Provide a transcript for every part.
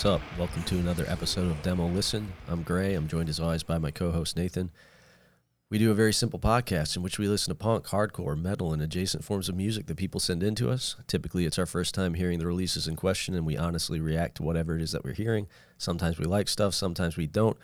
What's up? Welcome to another episode of Demo Listen. I'm Gray. I'm joined as always by my co host Nathan. We do a very simple podcast in which we listen to punk, hardcore, metal, and adjacent forms of music that people send in to us. Typically, it's our first time hearing the releases in question, and we honestly react to whatever it is that we're hearing. Sometimes we like stuff, sometimes we don't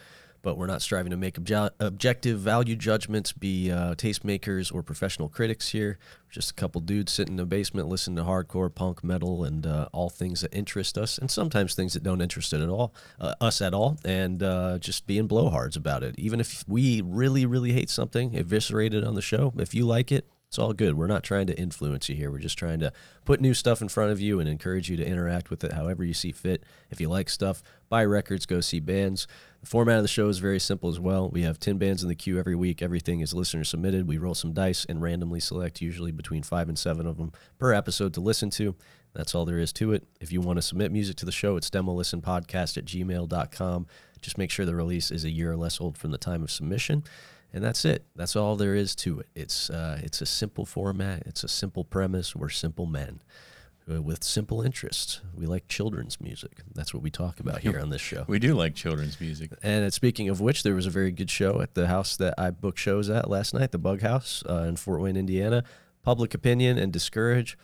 but we're not striving to make obje- objective value judgments, be uh, tastemakers or professional critics here. We're just a couple dudes sitting in a basement listening to hardcore, punk, metal, and uh, all things that interest us, and sometimes things that don't interest it at all, uh, us at all, and uh, just being blowhards about it. Even if we really, really hate something, eviscerate it on the show. If you like it, it's all good. We're not trying to influence you here. We're just trying to put new stuff in front of you and encourage you to interact with it however you see fit. If you like stuff, buy records, go see bands. Format of the show is very simple as well. We have 10 bands in the queue every week. Everything is listener submitted. We roll some dice and randomly select usually between five and seven of them per episode to listen to. That's all there is to it. If you want to submit music to the show, it's demolistenpodcast at gmail.com. Just make sure the release is a year or less old from the time of submission and that's it. That's all there is to it. It's uh, it's a simple format. It's a simple premise. We're simple men with simple interests. We like children's music. That's what we talk about here on this show. We do like children's music. And speaking of which, there was a very good show at the house that I booked shows at last night, the Bug House uh, in Fort Wayne, Indiana. Public Opinion and Discourage.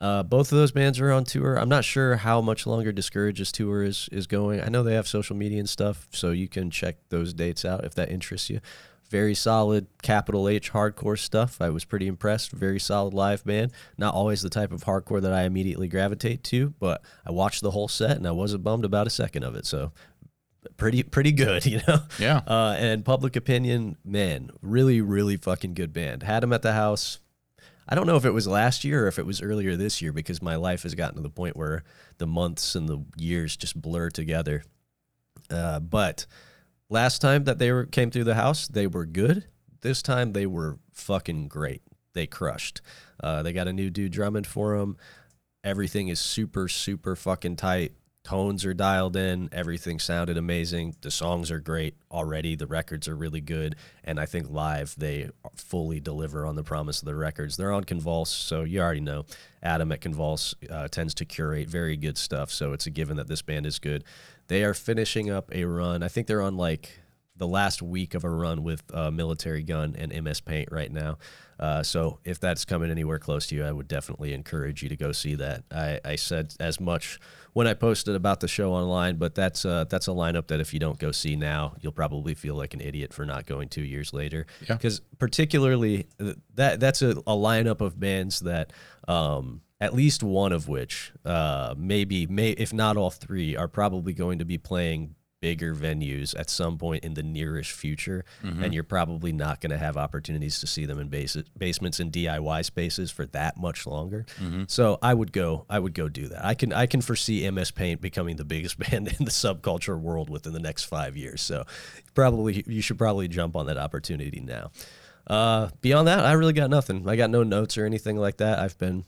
Uh, both of those bands are on tour. I'm not sure how much longer Discourage's tour is is going. I know they have social media and stuff, so you can check those dates out if that interests you very solid capital H hardcore stuff. I was pretty impressed. Very solid live band. Not always the type of hardcore that I immediately gravitate to, but I watched the whole set and I wasn't bummed about a second of it. So pretty pretty good, you know. Yeah. Uh, and Public Opinion, man, really really fucking good band. Had them at the house. I don't know if it was last year or if it was earlier this year because my life has gotten to the point where the months and the years just blur together. Uh, but Last time that they were came through the house, they were good. This time they were fucking great. They crushed. Uh, they got a new dude drumming for them. Everything is super super fucking tight. Tones are dialed in. Everything sounded amazing. The songs are great already. The records are really good. And I think live, they fully deliver on the promise of the records. They're on Convulse, so you already know. Adam at Convulse uh, tends to curate very good stuff. So it's a given that this band is good. They are finishing up a run. I think they're on like the last week of a run with uh, Militarie Gun and MS Paint right now. Uh, so if that's coming anywhere close to you, I would definitely encourage you to go see that. I, I said as much when I posted about the show online, but that's uh, that's a lineup that if you don't go see now, you'll probably feel like an idiot for not going two years later. Because yeah. particularly that that's a, a lineup of bands that. Um, at least one of which, uh, maybe, may, if not all three, are probably going to be playing bigger venues at some point in the nearish future, mm-hmm. and you're probably not going to have opportunities to see them in base- basements and DIY spaces for that much longer. Mm-hmm. So I would go, I would go do that. I can, I can foresee MS Paint becoming the biggest band in the subculture world within the next five years. So probably, you should probably jump on that opportunity now. Uh, beyond that, I really got nothing. I got no notes or anything like that. I've been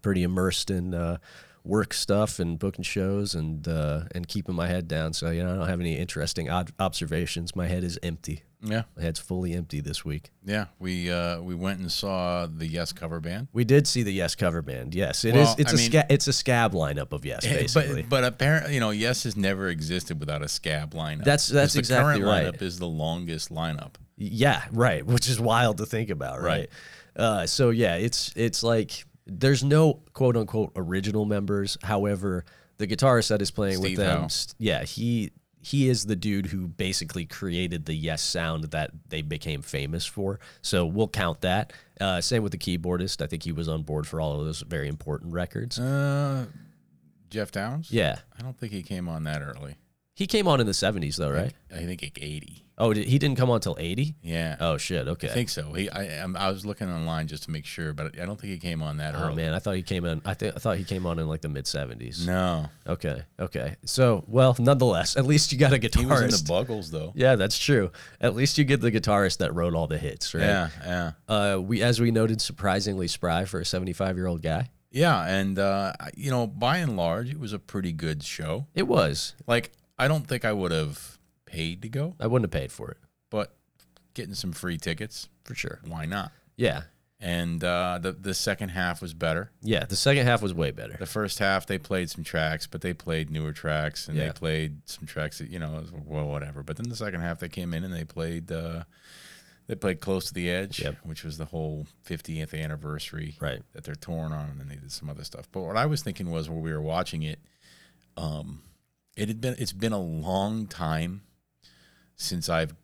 pretty immersed in. Uh, work stuff and booking shows and uh, and keeping my head down. So you know, I don't have any interesting observations. My head is empty. Yeah, my head's fully empty this week. Yeah, we uh, we went and saw the Yes cover band. We did see the Yes cover band. Yes, it well, is. It's I a mean, sca- it's a scab lineup of Yes, basically. But, but apparently, you know, Yes has never existed without a scab lineup. That's that's exactly the current right. lineup is the longest lineup. Yeah, right. Which is wild to think about, right? right. Uh, so yeah, it's it's like there's no quote unquote original members. However, the guitarist that is playing Steve with them, yeah, he he is the dude who basically created the yes sound that they became famous for. So we'll count that. Uh, same with the keyboardist. I think he was on board for all of those very important records. Uh, Geoff Downes. Yeah, I don't think he came on that early. He came on in the '70s, though, right? I think like '80. Oh, he didn't come on until 80? Yeah. Oh shit. Okay. I think so. He I I was looking online just to make sure, but I don't think he came on that oh, early. man, I thought he came in I think I thought he came on in like the mid 70s. No. Okay. Okay. So, well, nonetheless, at least you got a guitarist. He was in the Buggles though. Yeah, that's true. At least you get the guitarist that wrote all the hits, right? Yeah, yeah. Uh we as we noted surprisingly spry for a 75-year-old guy. Yeah, and uh, you know, by and large, it was a pretty good show. It was. Like, I don't think I would have paid to go. I wouldn't have paid for it but getting some free tickets for sure. Why not? Yeah. and uh, the the second half was better. Yeah, the second half was way better. The first half they played some tracks, but they played newer tracks, and Yeah. they played some tracks that you know, well, whatever. But then the second half they came in and they played. Uh, they played close to the edge, Yep. which was the whole 50th anniversary Right. that they're touring on, and then they did some other stuff. But what I was thinking was, while we were watching it, um, it had been it's been a long time since I've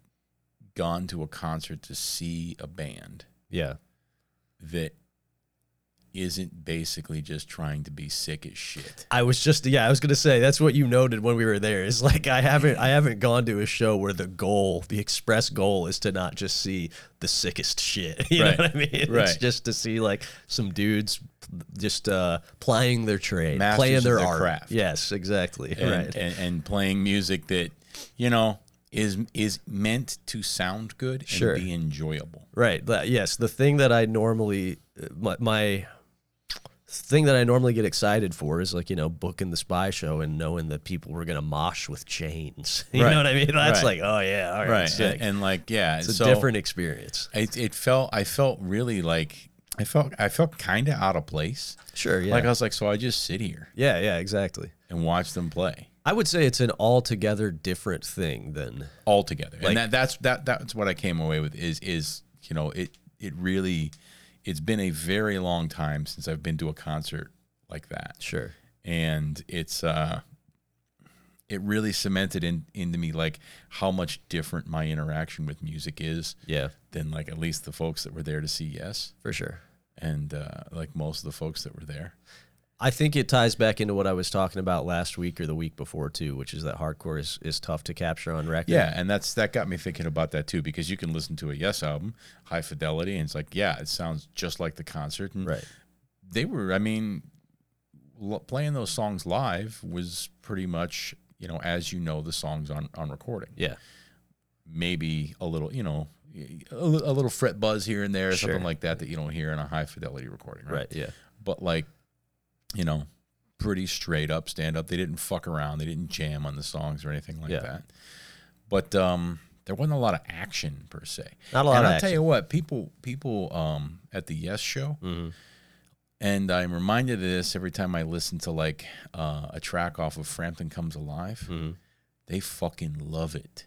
gone to a concert to see a band Yeah. that isn't basically just trying to be sick as shit. I was just yeah, I was gonna say that's what you noted when we were there. Is like I haven't I haven't gone to a show where the goal, the express goal, is to not just see the sickest shit. You Right. know what I mean? It's Right. just to see like some dudes just uh plying their trade, Masters playing their, their art. craft. Yes, exactly. and, right. and, and playing music that you know is is meant to sound good and Sure. be enjoyable. Right. Yes. The thing that I normally my, my thing that I normally get excited for is like you know booking the spy show and knowing that people were gonna mosh with chains. You Right. know what I mean? That's Right. like oh yeah, all right, Right. And, and like yeah, it's a so different experience. It, it felt I felt really like I felt I felt kind of out of place. Sure. Yeah. Like I was like, so I just sit here yeah. Yeah. Exactly. and watch them play I would say it's an altogether different thing than altogether. Like- and that that's that that's what I came away with is is you know it it really it's been a very long time since I've been to a concert like that. sure. and it's uh it really cemented in into me like how much different my interaction with music is Yeah. than like at least the folks that were there to see yes For sure. and uh like most of the folks that were there I think it ties back into what I was talking about last week or the week before too, which is that hardcore is, is tough to capture on record. yeah and that's that got me thinking about that too because you can listen to a yes album high fidelity and it's like yeah it sounds just like the concert and Right. they were i mean l- playing those songs live was pretty much you know as you know the songs on on recording Yeah. maybe a little, you know, a, little fret buzz here and there, Sure. something like that that you don't hear in a high fidelity recording, right? Right. Yeah. But like, you know, pretty straight up stand up. They didn't fuck around. They didn't jam on the songs or anything like Yeah. that. But um, there wasn't a lot of action per se. Not a lot and of I'll tell you what, people people um at the Yes show, Mhm. and I'm reminded of this every time I listen to like uh, a track off of Frampton Comes Alive. Mhm. They fucking love it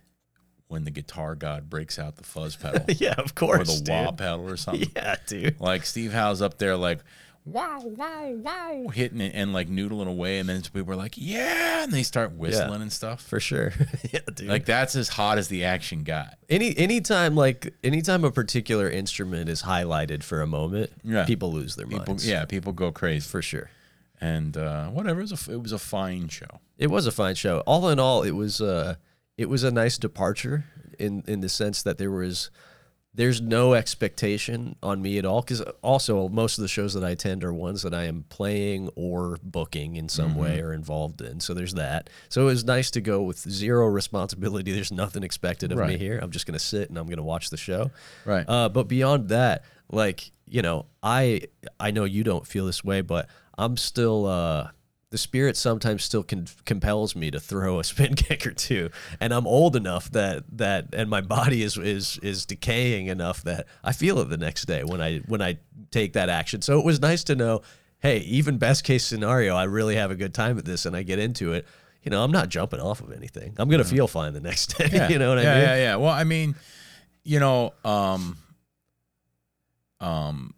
when the guitar god breaks out the fuzz pedal yeah. Of course. or the wah dude. pedal or something. Yeah, dude. Like Steve Howe's up there like wow wow wow hitting it and like noodling away, and then people are like yeah, and they start whistling and stuff. For sure. yeah, dude. Like that's as hot as the action got. any anytime like anytime a particular instrument is highlighted for a moment, Yeah. people lose their People, minds. yeah, people go crazy. For sure. And uh, whatever, it was a it was a fine show. It was a fine show. All in all, it was uh it was a nice departure in in the sense that there was there's no expectation on me at all because also most of the shows that I attend are ones that I am playing or booking in some way or involved in. So there's that. So it was nice to go with zero responsibility. There's nothing expected of me here. I'm just gonna sit and I'm gonna watch the show. Right. Uh, but beyond that, like you know, I I know you don't feel this way, but I'm still uh, the spirit sometimes still con- compels me to throw a spin kick or two, and I'm old enough that that and my body is is is decaying enough that I feel it the next day when I when I take that action. So it was nice to know, hey, even best case scenario, I really have a good time at this and I get into it. You know, I'm not jumping off of anything. I'm gonna feel fine the next day. Yeah. you know what yeah, I mean? Yeah, yeah. Well, I mean, you know, um, um,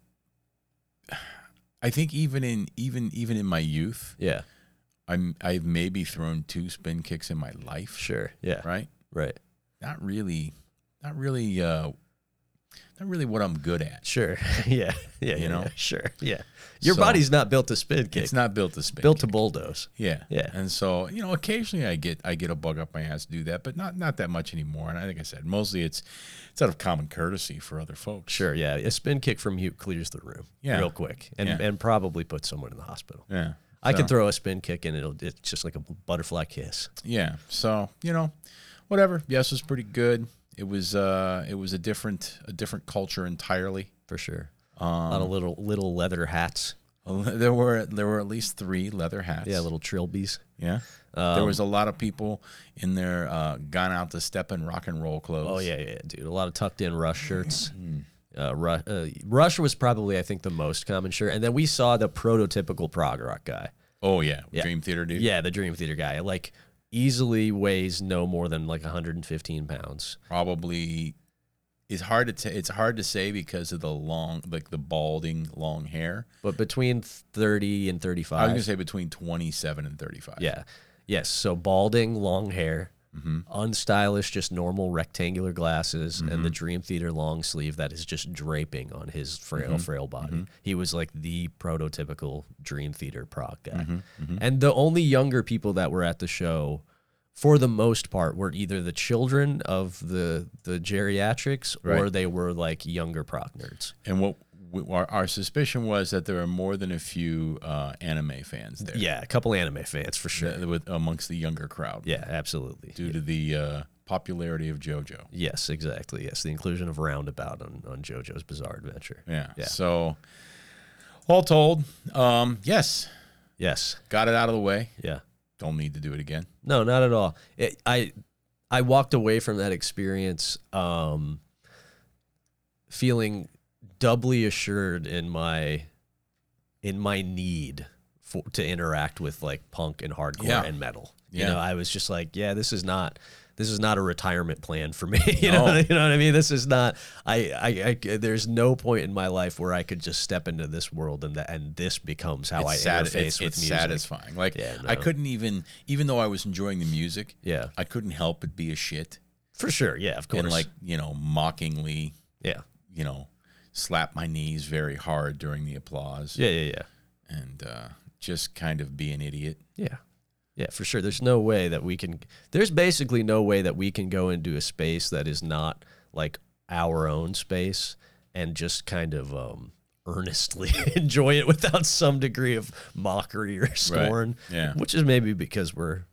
I think even in even even in my youth, Yeah. I'm I've maybe thrown two spin kicks in my life, Sure. Yeah. right? Right. Not really, not really, uh, not really what I'm good at. Sure. yeah. Yeah. You know? yeah. Sure. Yeah. Your So- body's not built to spin kick. It's not built to spin. built to bulldoze. Yeah, Yeah. And so you know, occasionally I get I get a bug up my ass to do that, but not not that much anymore. And I think I said mostly it's it's out of common courtesy for other folks. Sure. Yeah. A spin kick from you clears the room Yeah. real quick and, Yeah. and probably puts someone in the hospital. Yeah. I can throw a spin kick and it'll it's just like a butterfly kiss. Yeah. So you know, whatever. Yes was pretty good. It was uh it was a different a different culture entirely. For sure. a Um, lot of little little leather hats. There were there were at least three leather hats. Yeah, little trilbies. Yeah. there was a lot of people in their uh, gone out to step in rock and roll clothes. Oh yeah, yeah, dude. A lot of tucked in rush shirts. Uh, Ru- uh, Rush was probably, I think, the most common shirt, and then we saw the prototypical prog rock guy. Oh yeah, Dream Theater dude. Yeah, the Dream Theater guy. Like easily weighs no more than like 115 pounds. probably it's hard to t- it's hard to say because of the long like the balding long hair. But between 30 and 35. I was gonna say between twenty seven and thirty five. yeah. Yes. So balding, long hair, Mm-hmm. unstylish, just normal rectangular glasses, and Mm-hmm. the Dream Theater long sleeve that is just draping on his frail, Mm-hmm. frail body. He was like the prototypical Dream Theater prog guy. Mm-hmm. And the only younger people that were at the show, for the most part, were either the children of the the geriatrics or they were like younger prog nerds. And what we, our, our suspicion was that there are more than a few uh, anime fans there. Yeah, a couple anime fans for sure. th- with amongst the younger crowd. Yeah, absolutely. Due to the uh, popularity of JoJo. Yes, exactly. Yes, the inclusion of Roundabout on, on JoJo's Bizarre Adventure. Yeah. Yeah. So all told, um, yes, Yes. got it out of the way. Yeah. Don't need to do it again. No, not at all. It, I I walked away from that experience um, feeling doubly assured in my in my need for to interact with like punk and hardcore Yeah. and metal. You know, I was just like, yeah, this is not this is not a retirement plan for me. you know, you know what I mean? This is not. I, I, I, there's no point in my life where I could just step into this world and that, and this becomes how I it's sat- interface it's, with it's music. satisfying. Like Yeah, I couldn't even, even though I was enjoying the music, Yeah, I couldn't help but be a shit for sure. Yeah, of course. and like you know mockingly, yeah, you know, slap my knees very hard during the applause yeah, yeah, yeah. and uh, just kind of be an idiot. Yeah. Yeah, for sure. There's no way that we can there's basically no way that we can go into a space that is not like our own space and just kind of um earnestly enjoy it without some degree of mockery or scorn. Yeah. Which is maybe because we're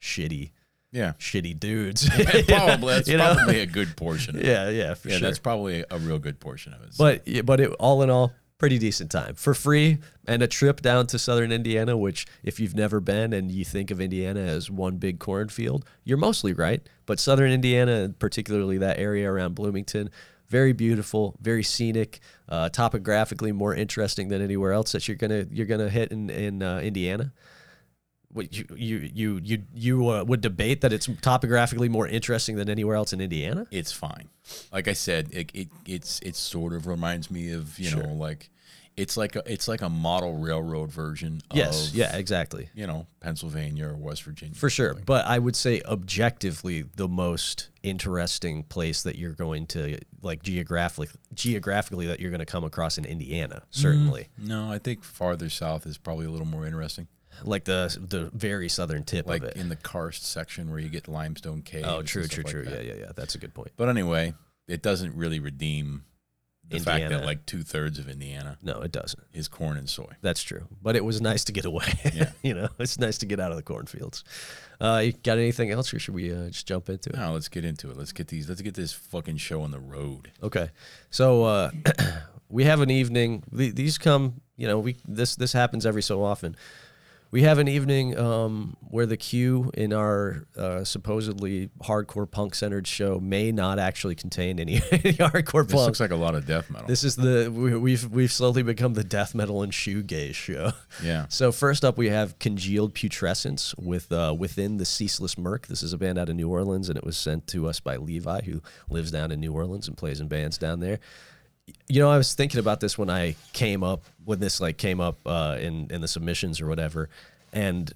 shitty, Yeah, shitty dudes. Yeah, probably that's You know? probably a good portion. Of it. yeah, yeah, for yeah, sure. that's probably a real good portion of it. But yeah, but it, all in all, pretty decent time for free and a trip down to southern Indiana. Which, if you've never been and you think of Indiana as one big cornfield, you're mostly right. But southern Indiana, and particularly that area around Bloomington, very beautiful, very scenic, uh, topographically more interesting than anywhere else that you're gonna you're gonna hit in in uh, Indiana. You you you you you uh, would debate that it's topographically more interesting than anywhere else in Indiana? it's fine. Like I said, it, it it's it sort of reminds me of you know like it's like a it's like a model railroad version. Yes, of, yeah, exactly. You know, Pennsylvania or West Virginia For sure. But I would say objectively the most interesting place that you're going to like geographically geographically that you're going to come across in Indiana, certainly. No, I think farther south is probably a little more interesting. Like the the very southern tip Like of it. in the karst section where you get limestone caves. oh, and true, true, like true. yeah, yeah, yeah. That's a good point. But anyway, it doesn't really redeem the fact that like two thirds of Indiana No, it doesn't. is corn and soy. That's true. But it was nice to get away. Yeah. you know, it's nice to get out of the cornfields. Uh, you got anything else or should we uh, just jump into it? Now let's get into it. Let's get these. Let's get this fucking show on the road. Okay, so uh, we have an evening. These come, you know, we this this happens every so often. We have an evening um, where the queue in our uh, supposedly hardcore punk centered show may not actually contain any, any hardcore This punk. looks like a lot of death metal. This is the we, we've we've slowly become the death metal and shoegaze show. yeah. So first up, we have Congealed Putrescence with uh, Within the Ceaseless Murk. This is a band out of New Orleans, and it was sent to us by Levi, who lives down in New Orleans and plays in bands down there. You know, I was thinking about this when I came up when this like came up uh, in in the submissions or whatever, and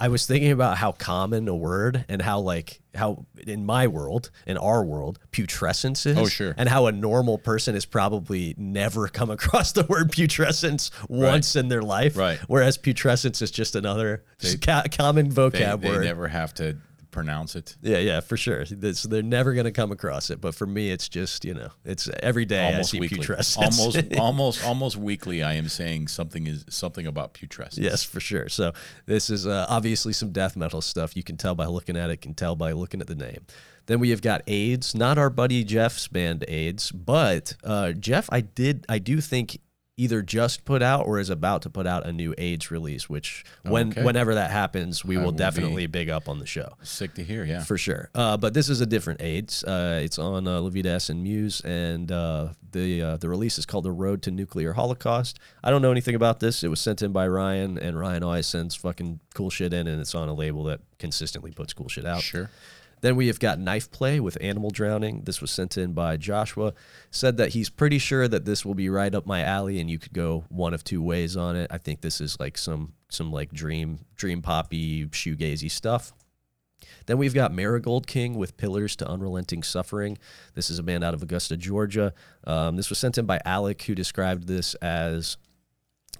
I was thinking about how common a word and how like how in my world, in our world, putrescence is. Oh, sure. And how a normal person has probably never come across the word putrescence once in their life. Right. Whereas putrescence is just another just ca- common They, vocab they word. They never have to pronounce it. yeah, yeah, for sure. This, they're never going to come across it. But for me, it's just, you know, it's every day Almost I see weekly. putrescence. Almost, almost, almost weekly. I am saying something is something about putrescence. Yes, for sure. So this is uh, obviously some death metal stuff. You can tell by looking at it. Can tell by looking at the name. Then we have got AIDS, not our buddy Jeff's band AIDS, but uh, Jeff, I did, I do think either just put out or is about to put out a new AIDS release, which when Okay. whenever that happens, we will will definitely big up on the show Sick to hear. Yeah. for sure. Uh, but this is a different AIDS. Uh, it's on uh, Levita S and Muse, and uh, the uh, the release is called "The Road to Nuclear Holocaust." I don't know anything about this. It was sent in by Ryan, and Ryan always sends fucking cool shit in, and it's on a label that consistently puts cool shit out. Sure. Then we have got Knife Play with Animal Drowning. This was sent in by Joshua. Said that he's pretty sure that this will be right up my alley, and you could go one of two ways on it. I think this is like some some like dream dream poppy shoegazy stuff. Then we've got Marigold King with Pillars to Unrelenting Suffering. This is a band out of Augusta, Georgia. Um, this was sent in by Alec, who described this as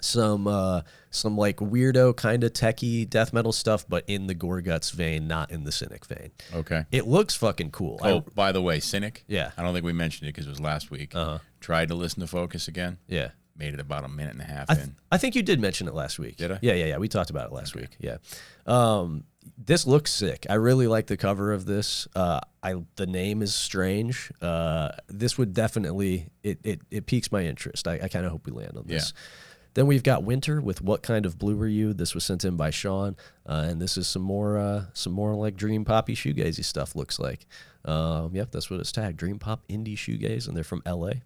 some uh, some like weirdo kind of techie death metal stuff, but in the Gorguts vein, not in the Cynic vein. Okay. It looks fucking cool. I- Oh, by the way, Cynic. Yeah. I don't think we mentioned it because it was last week. Uh-huh. Tried to listen to Focus again. yeah. Made it about a minute and a half I, th- in. I think you did mention it last week. Did I? Yeah, yeah, yeah. We talked about it last week. Yeah. Um, this looks sick. I really like the cover of this. Uh, I the name is strange. Uh, this would definitely it it, it piques my interest. I, I kind of hope we land on this. Then we've got Winter with What Kind of Blue Were You? This was sent in by Sean, uh, and this is some more uh, some more like dream poppy shoegazy stuff. Looks like. Um, yep, that's what it's tagged. Dream pop indie shoegaze, and they're from L.A.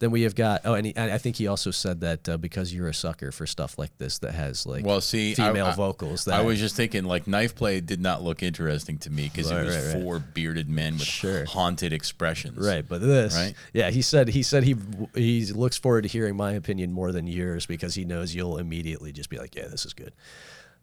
Then we have got oh, and, he, and I think he also said that uh, because you're a sucker for stuff like this that has like Well, see, female I- vocals. That I was just thinking, like, knife play did not look interesting to me because Right, it was right, right. four bearded men with Sure. haunted expressions. right, but this, Right? Yeah, he said he said he he looks forward to hearing my opinion more than yours because he knows you'll immediately just be like, yeah, this is good.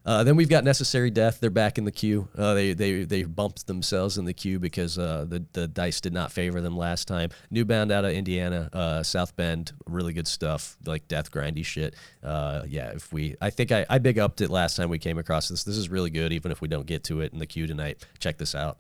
Uh, then we've got Necessary Death. They're back in the queue. Uh, they they they bumped themselves in the queue because uh, the the dice did not favor them last time. New band out of Indiana, uh, South Bend, really good stuff, like death grindy shit. Uh, yeah, if we, I think I, I big upped it last time we came across this. This is really good, even if we don't get to it in the queue tonight. Check this out.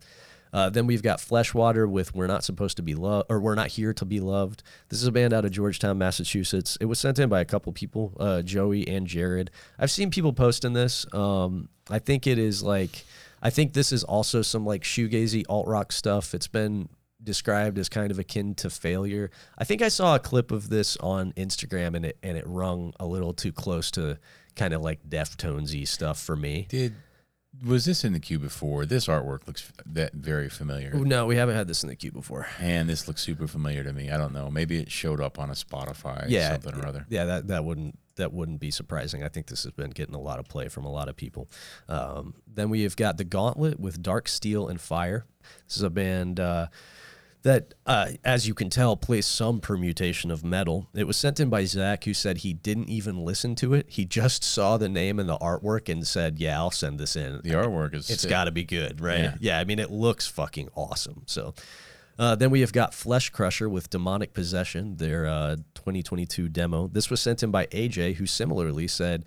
Uh, then we've got Fleshwater with "We're Not Supposed to Be Loved" or "We're Not Here to Be Loved." This is a band out of Georgetown, Massachusetts. It was sent in by a couple people, uh, Joey and Jared. I've seen people posting this. Um, I think it is like, I think this is also some like shoegazy alt rock stuff. It's been described as kind of akin to failure. I think I saw a clip of this on Instagram and it and it rung a little too close to kind of like Deftonesy stuff for me. Did was this in the queue before? This artwork looks that very familiar, No, we haven't had this in the queue before. and this looks super familiar to me. I don't know. Maybe it showed up on a Spotify, yeah, something or other. Yeah, that that wouldn't that wouldn't be surprising. I think this has been getting a lot of play from a lot of people. Um, then we have got the Gauntlet with Dark Steel and Fire. This is a band. Uh, that, uh, as you can tell, plays some permutation of metal. It was sent in by Zach, who said he didn't even listen to it. He just saw the name and the artwork and said, "Yeah, I'll send this in." The artwork is it's got to be good, right? Yeah. Yeah. I mean, it looks fucking awesome. So, uh, then we have got Flesh Crusher with Demonic Possession, their uh, 2022 demo. This was sent in by AJ, who similarly said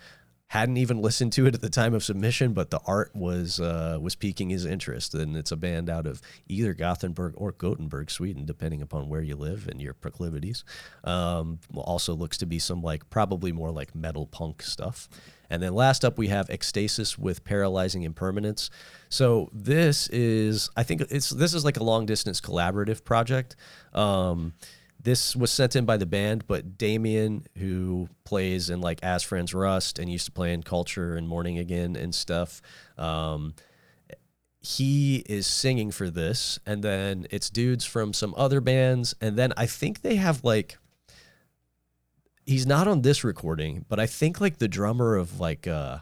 hadn't even listened to it at the time of submission, but the art was uh, was piquing his interest. And it's a band out of either Gothenburg or Gothenburg, Sweden, depending upon where you live and your proclivities. Um, also looks to be some like probably more like metal punk stuff. And then last up, we have Ecstasis with Paralyzing Impermanence. So this is, I think it's this is like a long distance collaborative project. Um, this was sent in by the band, but Damien, who plays in like As Friends Rust and used to play in Culture and Morning Again and stuff, um, he is singing for this. And then it's dudes from some other bands. And then I think they have like, he's not on this recording, but I think like the drummer of like, uh,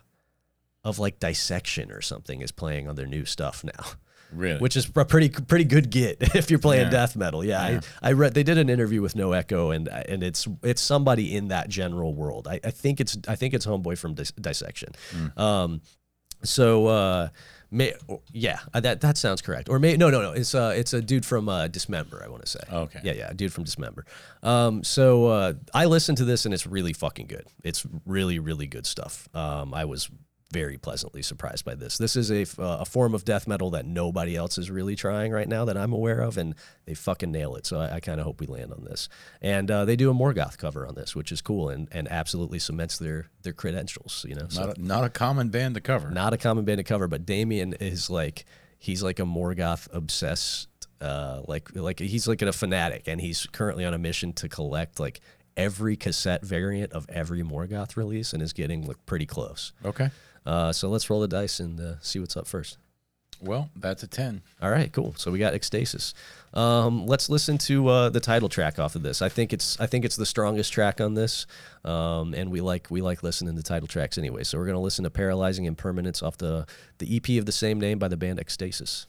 of like Dissection or something is playing on their new stuff now really. which is a pretty pretty good get if you're playing Yeah. death metal. Yeah, Yeah. I, I read they did an interview with No Echo, and and it's it's somebody in that general world. I, I think it's I think it's Homeboy from Dis- Dissection. Um, so uh, may yeah, uh, that that sounds correct. Or may no no no, it's uh it's a dude from uh, Dismember. I want to say. Okay. Yeah yeah, a dude from Dismember. Um, so uh, I listened to this and it's really fucking good. It's really really good stuff. Um, I was very pleasantly surprised by this. This is a, f- uh, a form of death metal that nobody else is really trying right now that I'm aware of, and they fucking nail it. So I, I kind of hope we land on this. And uh, they do a Morgoth cover on this, which is cool and, and absolutely cements their their credentials. You know, so not a, not a common band to cover. not a common band to cover, but Damien is like he's like a Morgoth obsessed, uh, like like he's like a fanatic, and he's currently on a mission to collect like every cassette variant of every Morgoth release and is getting like pretty close. Okay. Uh, so let's roll the dice and uh, see what's up first. Well, that's a 10. All right, cool. So we got Ecstasis. Um, let's listen to uh, the title track off of this. I think it's I think it's the strongest track on this, um, and we like we like listening to title tracks anyway. So we're gonna listen to "Paralyzing Impermanence" off the the EP of the same name by the band Ecstasis.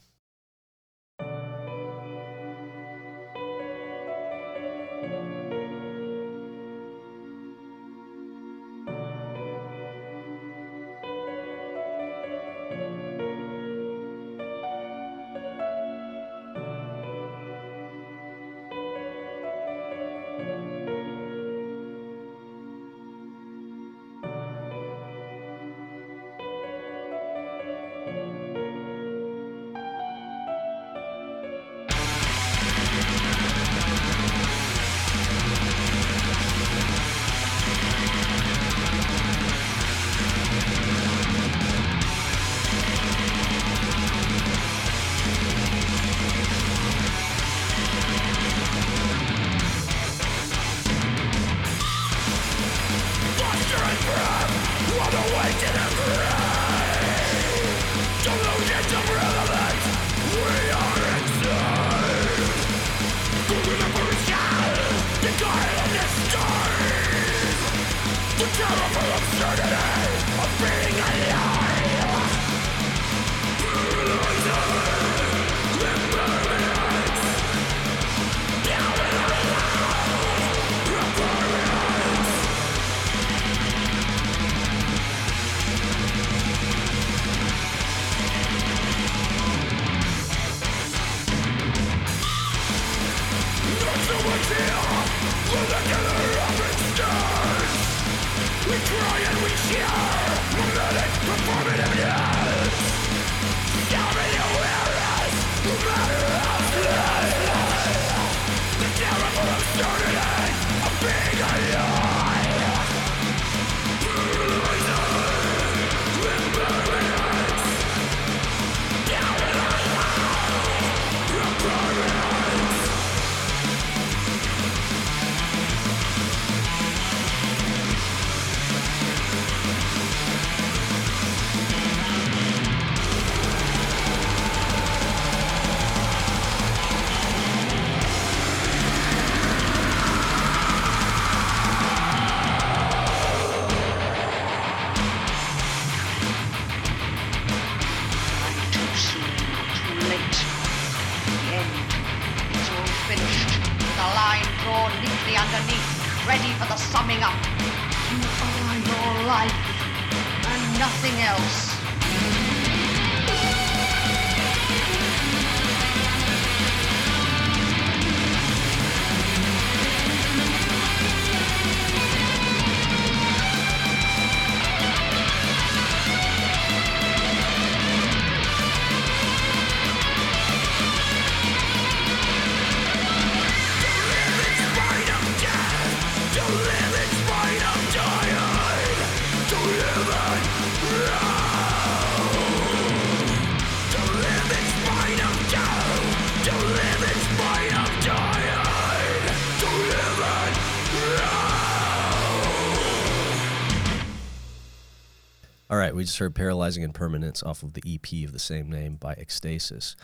We just heard "Paralyzing Impermanence" off of the EP of the same name by Ecstasis.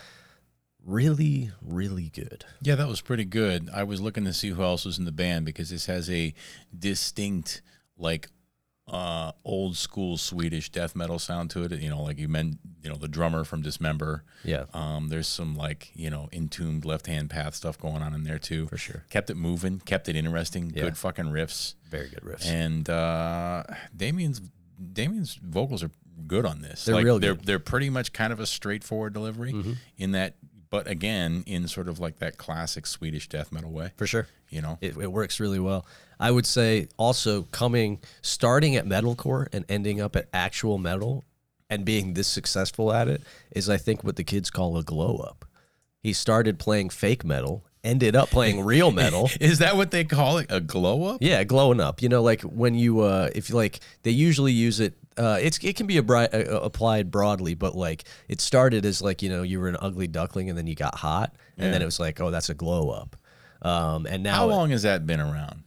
Really, really good. Yeah, that was pretty good. I was looking to see who else was in the band because this has a distinct, like, uh, old school Swedish death metal sound to it. You know, like you meant, you know, the drummer from Dismember. Yeah, Um, there's some like you know entombed left hand path stuff going on in there too. For sure. Kept it moving, kept it interesting. Yeah. Good fucking riffs. very good riffs. And uh, Damien's Damien's vocals are good on this. They're like, real They're good. Mm-hmm. they're pretty much kind of a straightforward delivery in that, but again, in sort of like that classic Swedish death metal way. For sure. You know, It, it works really well. I would say also coming, starting at metalcore and ending up at actual metal and being this successful at it is, I think, what the kids call a glow up. He started playing fake metal, ended up playing real metal. is that what they call it? A glow up? Yeah, glowing up. You know, like when you, uh, if you like, they usually use it. Uh, it's it can be a bri- uh, applied broadly, but like it started as like you know you were an ugly duckling and then you got hot, and then it was like oh that's a glow up. Um, and now How long has that been around?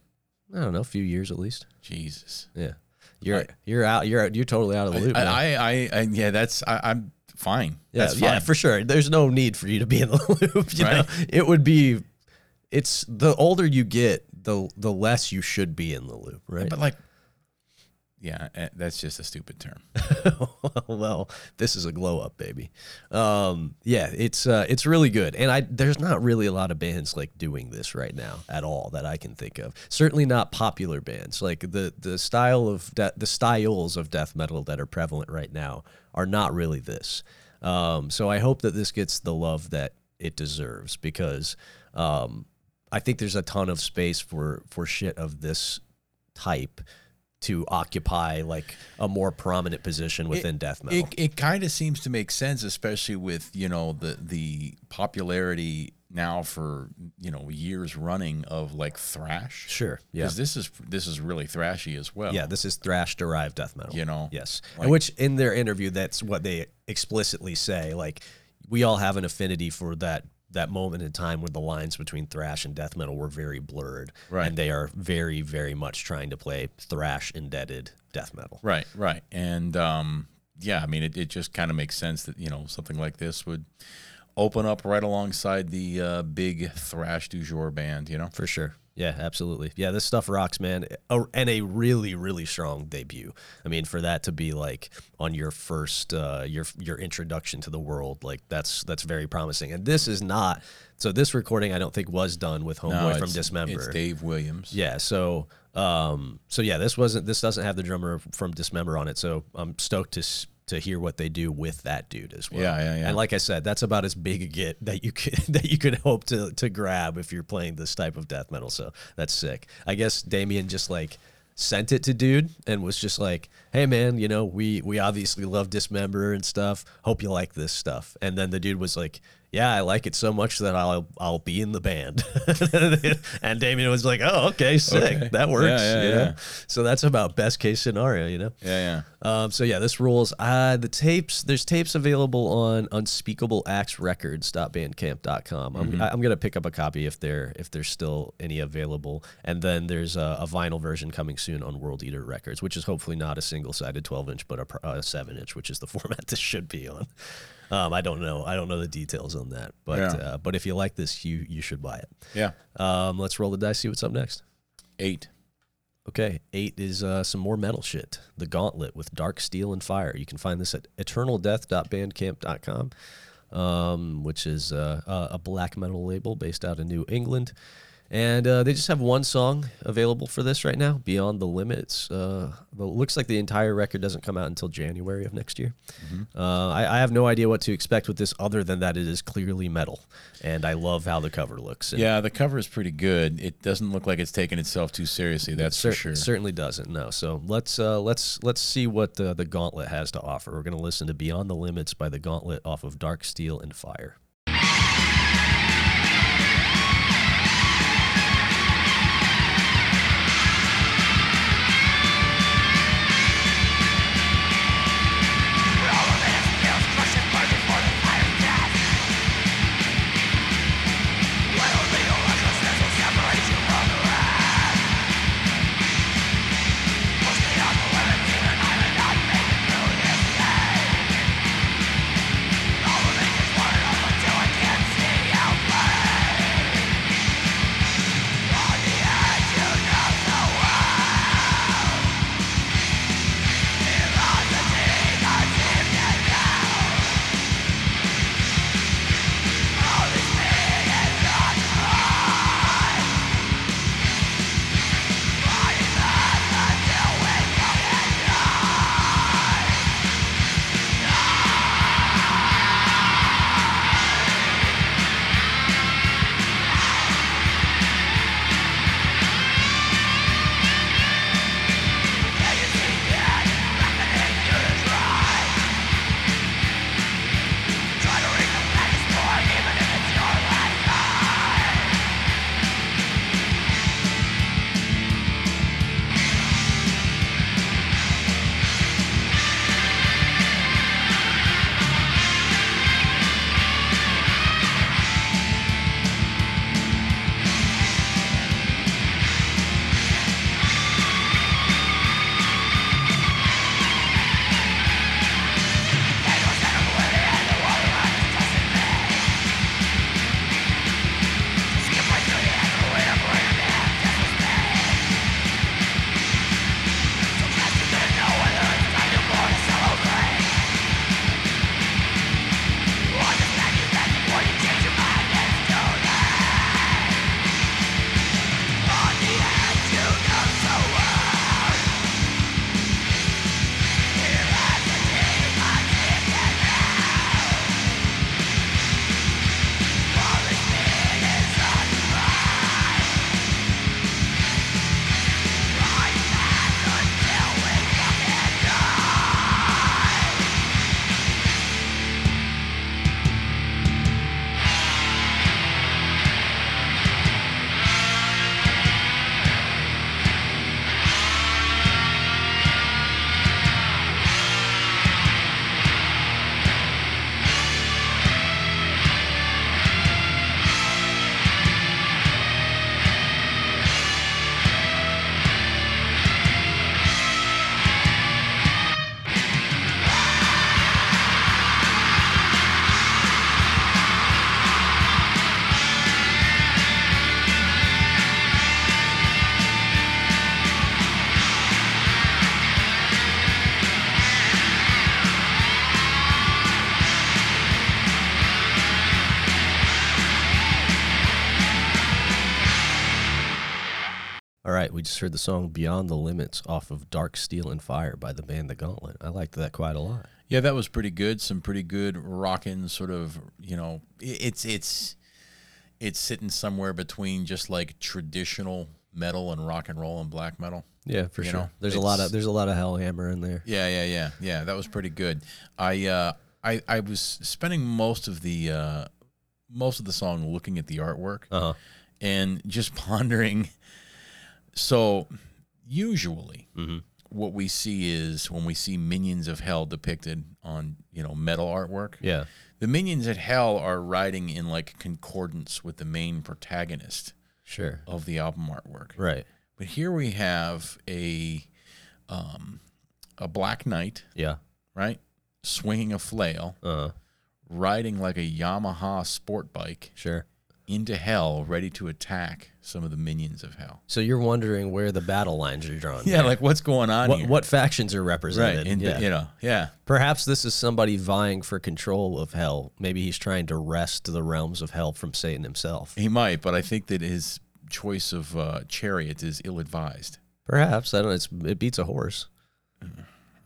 I don't know, a few years at least. Jesus. Yeah, you're I- you're out. You're you're totally out of the loop. I, I, I, I, yeah, that's I, I'm fine. yeah, that's fine. yeah, for sure. There's no need for you to be in the loop. You know, Right. it would be. It's the older you get, the the less you should be in the loop, right? But like, yeah, eh, that's just a stupid term. well, this is a glow up, baby. Um, yeah, it's uh, it's really good, and I there's not really a lot of bands like doing this right now at all that I can think of. Certainly not popular bands. Like the the style of de- the styles of death metal that are prevalent right now are not really this. Um, so I hope that this gets the love that it deserves because um, I think there's a ton of space for for shit of this type to occupy like a more prominent position within death metal. It, it kind of seems to make sense, especially with you know the the popularity now for you know years running of like thrash. sure. Yeah. Because this is this is really thrashy as well. Yeah, this is thrash derived death metal. You know, Yes. like- and which in their interview that's what they explicitly say like we all have an affinity for that that moment in time where the lines between thrash and death metal were very blurred. Right. And they are very very much trying to play thrash indebted death metal. Right, right. And um, yeah, I mean, it, it just kind of makes sense that, you know, something like this would open up right alongside the uh, big thrash du jour band, you know? For sure. Yeah, absolutely. Yeah, this stuff rocks, man. And a really, really strong debut. I mean, for that to be like on your first, uh, your your introduction to the world, like that's that's very promising. And this is not. So this recording, I don't think was done with Homeboy from it's, Dismember. It's Dave Williams. Yeah. So, um, so yeah, this wasn't. This doesn't have the drummer from Dismember on it. So I'm stoked to to hear what they do with that dude as well. Yeah, yeah, yeah. And like I said, that's about as big a get that you could that you could hope to to grab if you're playing this type of death metal. So that's sick. I guess Damien just like sent it to dude and was just like, "Hey man, you know, we we obviously love Dismember and stuff. Hope you like this stuff." And then the dude was like, "Yeah, I like it so much that I'll I'll be in the band." and Damien was like, "Oh, okay, sick. Okay. That works." Yeah, yeah, yeah. So that's about best case scenario, you know. Yeah, yeah. Um, so yeah, this rules. Uh, the tapes, there's tapes available on unspeakableactsrecords.bandcamp.com. I'm, Mm-hmm. I'm gonna pick up a copy if there if there's still any available, and then there's a, a vinyl version coming soon on World Eater Records, which is hopefully not a single sided 12 inch, but a, a seven inch, which is the format this should be on. Um, I don't know. I don't know the details on that, but Yeah. uh, but if you like this, you you should buy it. Yeah. Um, let's roll the dice. See what's up next. Eight. Okay, eight is uh, some more metal shit. The Gauntlet with Dark Steel and Fire. You can find this at eternaldeath.bandcamp.com, um, which is uh, a a black metal label based out of New England. And uh, they just have one song available for this right now, Beyond the Limits. Uh, but it looks like the entire record doesn't come out until January of next year. Uh, I, I have no idea what to expect with this other than that it is clearly metal. And I love how the cover looks. And Yeah, the cover is pretty good. It doesn't look like it's taking itself too seriously. That's Cer- for sure. Certainly doesn't. No. So let's uh, let's let's see what the the Gauntlet has to offer. We're going to listen to Beyond the Limits by the Gauntlet off of Dark Steel and Fire. Right, we just heard the song Beyond the Limits off of Dark Steel and Fire by the band The Gauntlet. I liked that quite a lot. Yeah, that was pretty good. Some pretty good rocking sort of, you know, it's it's it's sitting somewhere between just like traditional metal and rock and roll and black metal. Yeah, for You sure. know, there's a lot of there's a lot of Hellhammer in there. Yeah, yeah, yeah, yeah. That was pretty good. I uh, I I was spending most of the uh, most of the song looking at the artwork Uh-huh. and just pondering. So, usually, Mm-hmm. what we see is when we see minions of hell depicted on you know metal artwork. Yeah. The minions at hell are riding in like concordance with the main protagonist Sure. of the album artwork. Right. But here we have a um, a black knight, Yeah. right, swinging a flail, Uh-huh. riding like a Yamaha sport bike Sure. Into hell, ready to attack some of the minions of hell. So you're wondering where the battle lines are drawn. Yeah, like what's going on what here? what factions are represented? right? Yeah. you know, yeah, Perhaps this is somebody vying for control of hell. Maybe he's trying to wrest the realms of hell from Satan himself. he might, but I think that his choice of uh, chariot is ill-advised. Perhaps I don't. know. It's, it beats a horse.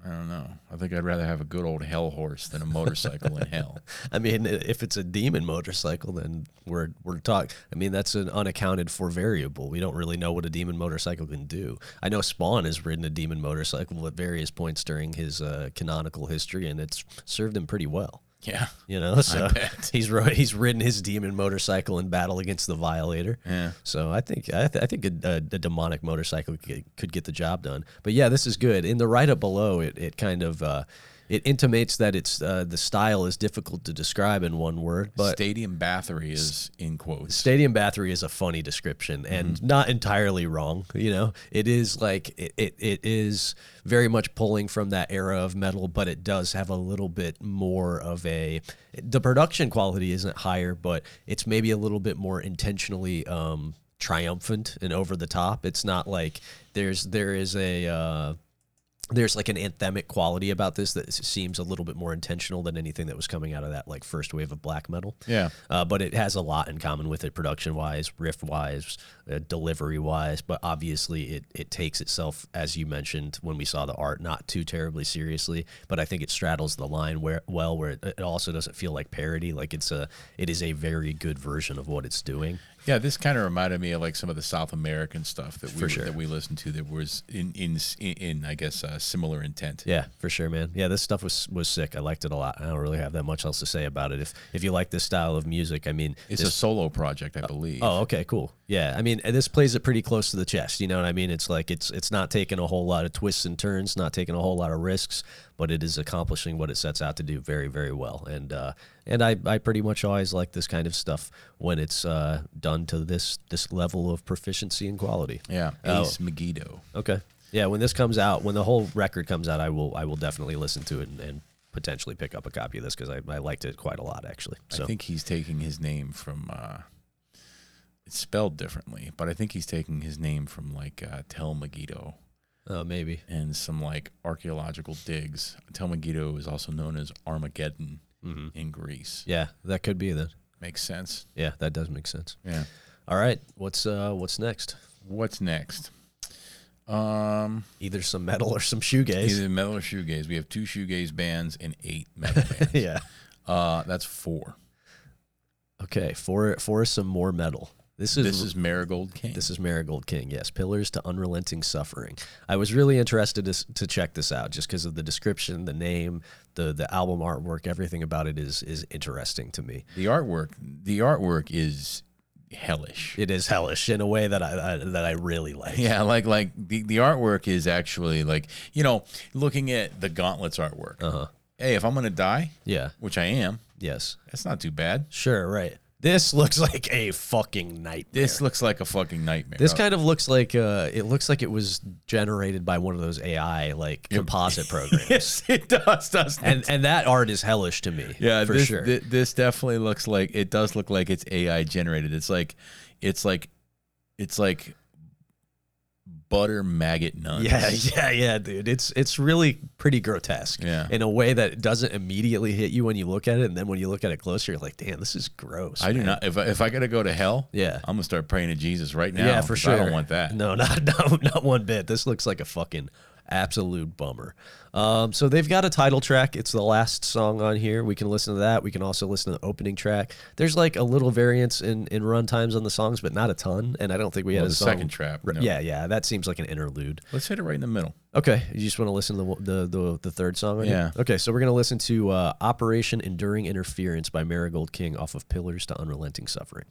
I don't know. I think I'd rather have a good old hell horse than a motorcycle in hell. I mean, if it's a demon motorcycle, then we're we're talking. I mean, that's an unaccounted for variable. We don't really know what a demon motorcycle can do. I know Spawn has ridden a demon motorcycle at various points during his uh, canonical history, and it's served him pretty well. Yeah. You know, so he's ro- he's ridden his demon motorcycle in battle against the Violator. Yeah. So I think I, th- I think a, a, a demonic motorcycle could get, could get the job done. But yeah, this is good. In the write up below, it it kind of uh, it intimates that it's uh, the style is difficult to describe in one word, but. Stadium Bathory is in quotes. Stadium Bathory is a funny description and not entirely wrong. You know, it is like it, it, it is very much pulling from that era of metal, but it does have a little bit more of a. The production quality isn't higher, but it's maybe a little bit more intentionally um, triumphant and over the top. It's not like there's there is a. Uh, there's like an anthemic quality about this that seems a little bit more intentional than anything that was coming out of that like first wave of black metal. Yeah. Uh, but it has a lot in common with it, production wise, riff wise, uh, delivery wise. But obviously, it it takes itself, as you mentioned when we saw the art, not too terribly seriously. But I think it straddles the line where well, where it, it also doesn't feel like parody. Like it's a it is a very good version of what it's doing. Yeah, this kind of reminded me of like some of the South American stuff that we sure. that we listened to that was in in in, I guess uh, similar intent. Yeah, for sure, man. Yeah, this stuff was was sick. I liked it a lot. I don't really have that much else to say about it. If if you like this style of music, I mean, It's this- a solo project, I believe. Oh, okay, cool. Yeah, I mean, this plays it pretty close to the chest. You know what I mean? It's like it's it's not taking a whole lot of twists and turns, not taking a whole lot of risks, but it is accomplishing what it sets out to do very, very well. And uh, and I, I pretty much always like this kind of stuff when it's uh, done to this this level of proficiency and quality. yeah, Oh. Ace Megiddo. Okay. Yeah, when this comes out, when the whole record comes out, I will I will definitely listen to it and, and potentially pick up a copy of this because I, I liked it quite a lot actually. So I think he's taking his name from. Uh, it's spelled differently, but I think he's taking his name from like uh, Tel Megiddo oh, maybe. and some like archaeological digs. Tel Megiddo is also known as Armageddon in Greece. Yeah, that could be then. Makes sense. Yeah, that does make sense. Yeah. All right, what's uh what's next? What's next? Um, Either some metal or some shoegaze. either metal or shoegaze. We have two shoegaze bands and eight metal bands. yeah. Uh, that's four. Okay, for for some more metal. This is This is Marigold King. This is Marigold King, yes. Pillars to Unrelenting Suffering. I was really interested to, to check this out just because of the description, the name, the the album artwork, everything about it is is interesting to me. the artwork. The artwork is hellish. It is hellish in a way that I, I that I really like. Yeah, like like the, the artwork is actually like you know looking at the Gauntlets artwork. Uh-huh. Hey, if I'm gonna die, Yeah. which I am, Yes. that's not too bad. Sure, right. This looks like a fucking nightmare. This looks like a fucking nightmare. This kind of looks like uh, it looks like it was generated by one of those AI like composite programs. yes, it does, doesn't it? and and that art is hellish to me. Yeah, for this, sure. thi- this definitely looks like it does look like it's AI generated. It's like it's like it's like butter maggot nuns. Yeah, yeah, yeah, dude. It's it's really pretty grotesque. Yeah. In a way that doesn't immediately hit you when you look at it, and then when you look at it closer, you're like, damn, this is gross. I do not. If I, if I gotta go to hell, Yeah. I'm gonna start praying to Jesus right now. yeah, for sure. I don't want that. No, not not not one bit. This looks like a fucking absolute bummer. Um, so they've got a title track. It's the last song on here. We can listen to that. We can also listen to the opening track. There's like a little variance in in run times on the songs, but not a ton. And I don't think we had a song. second trap, no. Yeah, yeah. That seems like an interlude. Let's hit it right in the middle. Okay, you just want to listen to the the the, the third song? On Yeah. Here? Okay, so we're gonna listen to uh, "Operation Enduring Interference" by Marigold King off of Pillars to Unrelenting Suffering.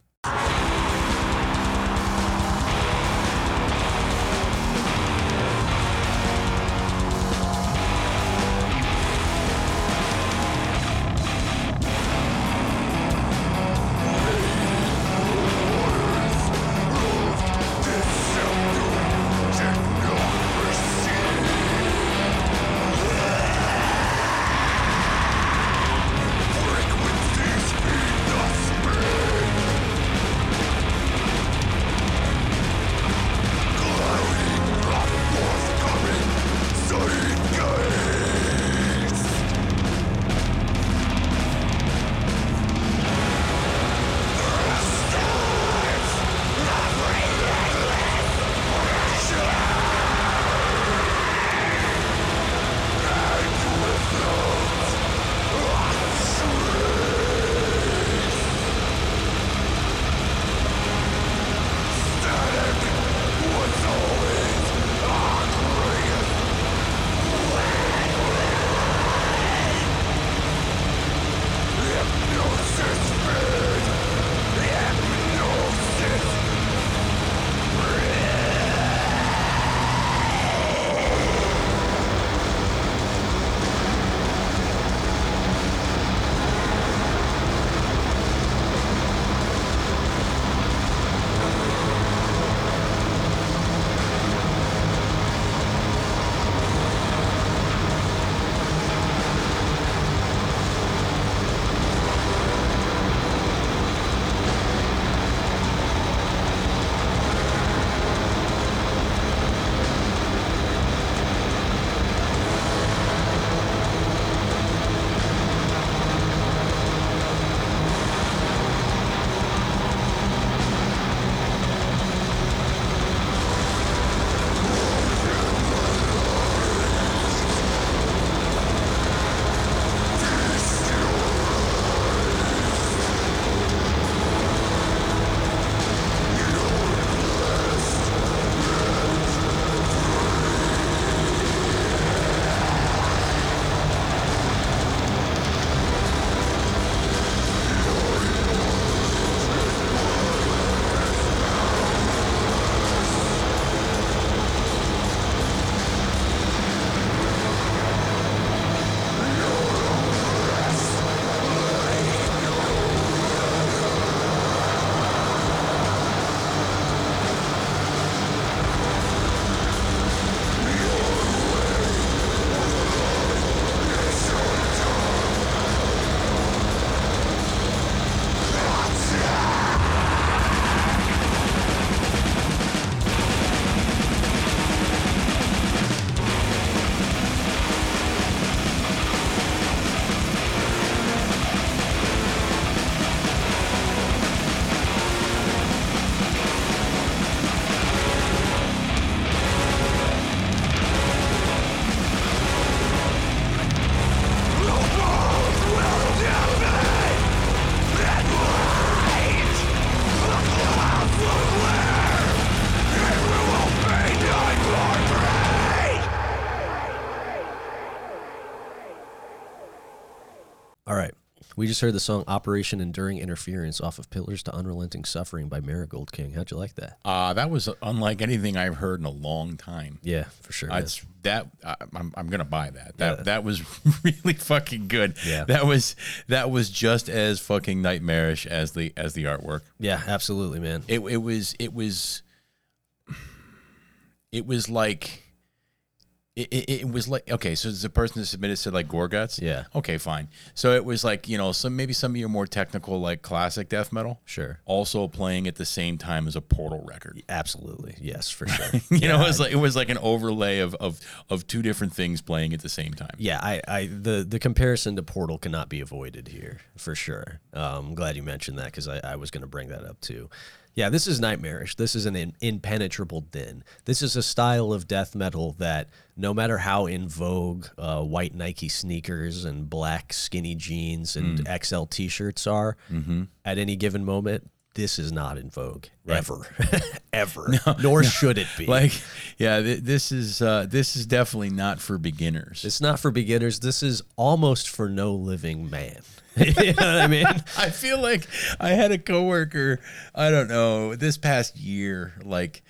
We just heard the song Operation Enduring Interference off of Pillars to Unrelenting Suffering by Marigold King. How'd you like that? Uh, that was unlike anything I've heard in a long time. Yeah, for sure. It's that I, I'm I'm gonna buy that. That Yeah. that was really fucking good. Yeah. That was that was just as fucking nightmarish as the as the artwork. Yeah, absolutely, man. It it was it was it was like it, it, it was like okay, so the person that submitted said like Gorguts. Yeah. Okay, fine. So it was like you know some maybe some of your more technical like classic death metal. Sure. Also playing at the same time as a Portal record. Absolutely. Yes, for sure. You know, it was like it was like an overlay of of of two different things playing at the same time. Yeah, I, I the the comparison to Portal cannot be avoided here for sure. Um, I'm glad you mentioned that because I, I was going to bring that up too. Yeah, this is nightmarish. This is an in, impenetrable din. This is a style of death metal that, no matter how in vogue uh, white Nike sneakers and black skinny jeans and XL T-shirts are, at any given moment, this is not in vogue ever, ever. No, Nor should it be. Like, yeah, th- this is uh, this is definitely not for beginners. It's not for beginners. This is almost for no living man. you know what I mean? I feel like I had a coworker, I don't know, this past year, like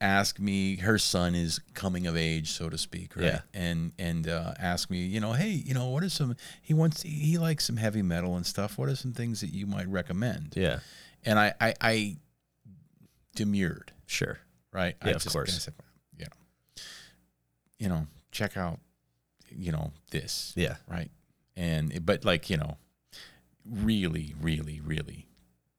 ask me her son is coming of age, so to speak, right? Yeah. And and uh, ask me, you know, hey, you know, what are some he wants he likes some heavy metal and stuff. What are some things that you might recommend? Yeah, And I I, I demurred, sure. right? Yeah, I of course. I said, you know, you know, check out, you know, this, Yeah, right? And but like you know, really, really, really,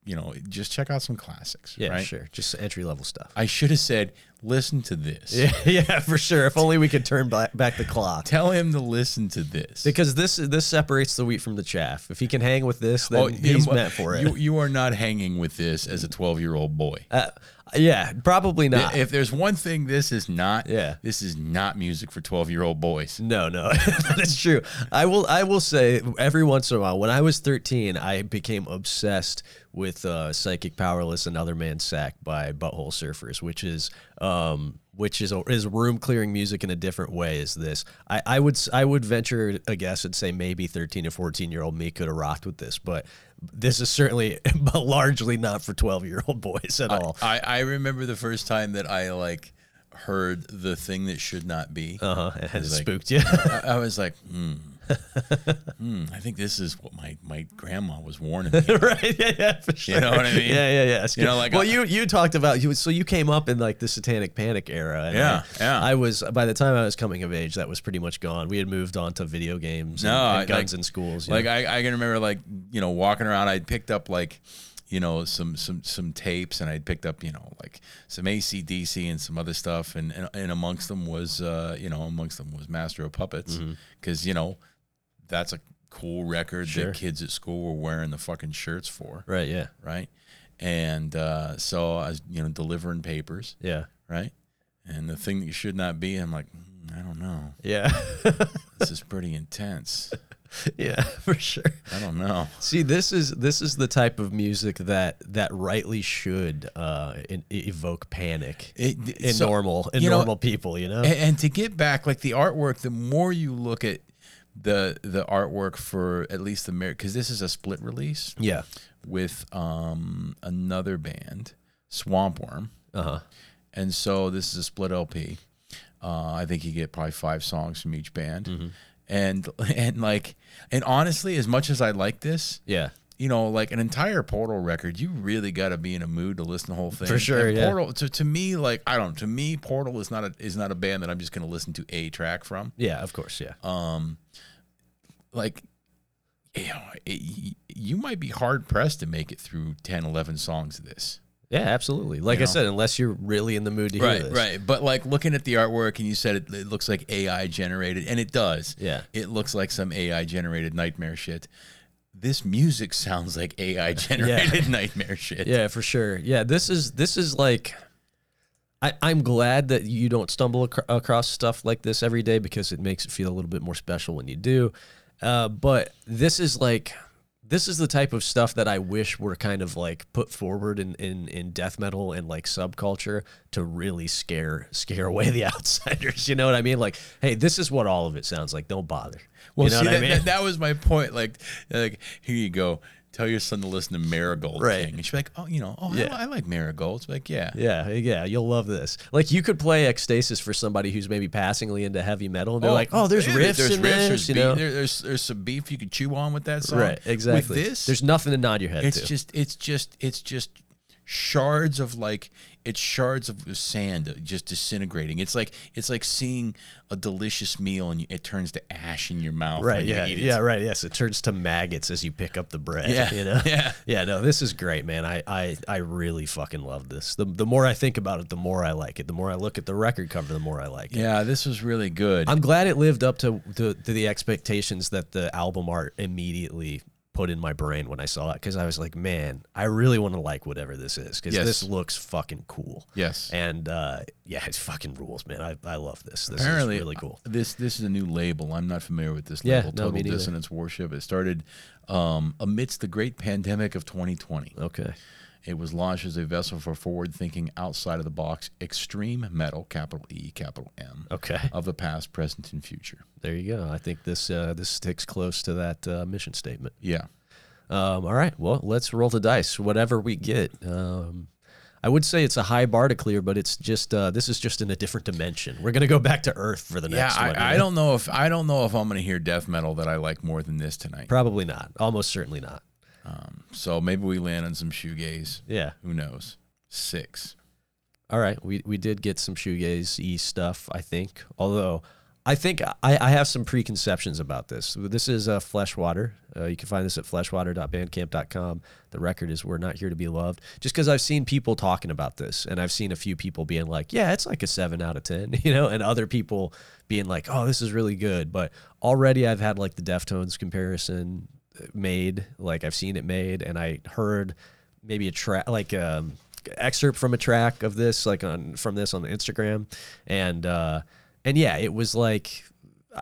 you know, just check out some classics, yeah, right? sure. Just entry level stuff. I should have said, listen to this. Yeah, yeah, for sure. If only we could turn back, back the clock. Tell him to listen to this. Because this this separates the wheat from the chaff. If he can hang with this, then he's you- meant for it. You, you are not hanging with this as a 12 year old boy. uh, yeah, probably not. If there's one thing this is not, Yeah. this is not music for 12 year old boys. No, no, that is true. I will. I will say every once in a while. When I was thirteen, I became obsessed with uh, "Psychic Powerless" and "Other Man's Sack" by Butthole Surfers, which is um, which is is room clearing music in a different way. Is this? I, I would I would venture a guess and say maybe thirteen to fourteen year old me could have rocked with this, but this is certainly but largely not for twelve year old boys at all. I, I remember the first time that I like heard the thing that should not be. Uh huh. It has like- spooked you. I, I was like, hmm. Hmm, I think this is what my, my grandma was warning me. right? Yeah, yeah, for sure. You know what I mean? Yeah, yeah, yeah. You know, like, well, uh, you you talked about you. So you came up in like the Satanic Panic era. And Yeah, I, yeah. I was by the time I was coming of age, that was pretty much gone. We had moved on to video games No, and I- guns like- in schools. Like know? I, I can remember like you know walking around. I'd picked up like you know some some some tapes, and I'd picked up you know like some ACDC and some other stuff, and and, and amongst them was uh, you know amongst them was Master of Puppets, because you know that's a cool record Sure. that kids at school were wearing the fucking shirts for, right? Yeah, right? And uh, so I was you know delivering papers, yeah, right? And the thing that you should not be, I'm like, "Mm, I don't know. yeah, This is pretty intense. yeah, for sure. I don't know. See, this is this is the type of music that that rightly should uh, in, evoke panic It- in so, normal in you know, normal people. You know, And, and to get back, like the artwork, the more you look at the the artwork for at least the because this is a split release yeah, with um another band, Swampworm, uh huh, and so this is a split LP. Uh, I think you get probably five songs from each band, Mm-hmm. and and like and honestly, as much as I like this, yeah. you know, like an entire Portal record, you really got to be in a mood to listen to the whole thing. For sure, And yeah. Portal to, to me, like I don't. To me, Portal is not a is not a band that I'm just going to listen to a track from. Yeah, of course, yeah. Um, like, you know, it, you might be hard pressed to make it through 10, 11 songs of this. Yeah, absolutely. Like You I know? said, unless you're really in the mood to hear Right, this. right. But like looking at the artwork, and you said it, it looks like AI generated, and it does. Yeah. it looks like some AI generated nightmare shit. This music sounds like AI generated nightmare shit. Yeah, for sure. Yeah, this is this is like I, I'm glad that you don't stumble ac- across stuff like this every day because it makes it feel a little bit more special when you do. Uh, but this is like this is the type of stuff that I wish were kind of like put forward in, in, in death metal and like subculture to really scare scare away the outsiders. You know what I mean? Like, hey, this is what all of it sounds like. Don't bother. Well, you know see, that, I mean? that, that was my point. Like, like here you go. Tell your son to listen to Marigold Right. King. And she'd be like, oh, you know, oh, I- Yeah. I, like Marigold. It's like, yeah. Yeah, yeah, you'll love this. Like you could play Ecstasis for somebody who's maybe passingly into heavy metal, and they're oh, like, "Oh, there's yeah, riffs there's in riffs, this," there's you beef- know? there- there's there's some beef you could chew on with that song. Right, exactly. With this, there's nothing to nod your head it's to. just it's just it's just shards of like it's shards of sand just disintegrating. It's like it's like seeing a delicious meal and it turns to ash in your mouth. Right. when you Yeah. eat it. Yeah. Right. Yes. It turns to maggots as you pick up the bread. Yeah, You know. yeah. Yeah. No. This is great, man. I I I really fucking love this. The the more I think about it, the more I like it. The more I look at the record cover, the more I like it. Yeah, this was really good. I'm glad it lived up to, to to the expectations that the album art immediately put in my brain when I saw it because I was like, man, I really want to like whatever this is because Yes. this looks fucking cool. yes. And uh, yeah, it's fucking rules, man. I, I love this. This Apparently, is really cool. This this is a new label. I'm not familiar with this Yeah, label. no, Total. Dissonance Worship. It started um, amidst the great pandemic of 2020. Okay. It was launched as a vessel for forward thinking, outside of the box, extreme metal, capital E, capital M, Okay. of the past, present, and future. There you go. I think this uh, this sticks close to that uh, mission statement. Yeah. Um, all right. Well, let's roll the dice. Whatever we get. Um, I would say it's a high bar to clear, but it's just uh, this is just in a different dimension. We're gonna go back to Earth for the Yeah, next one. you I, I don't know if I don't know if I'm going to hear death metal that I like more than this tonight. Probably not. Almost certainly not. So maybe we land on some shoegaze. Yeah. Who knows? Six. All right. We we did get some shoegaze e stuff. I think. Although. I think I, I have some preconceptions about this. This is uh, Fleshwater. Uh, you can find this at fleshwater.bandcamp.com. The record is We're Not Here to Be Loved. Just because I've seen people talking about this, and I've seen a few people being like, yeah, it's like a 7 out of 10, you know, and other people being like, oh, this is really good. But already I've had like the Deftones comparison made, like I've seen it made, and I heard maybe a track, like um, excerpt from a track of this, like on from this on the Instagram, and uh, and yeah, it was like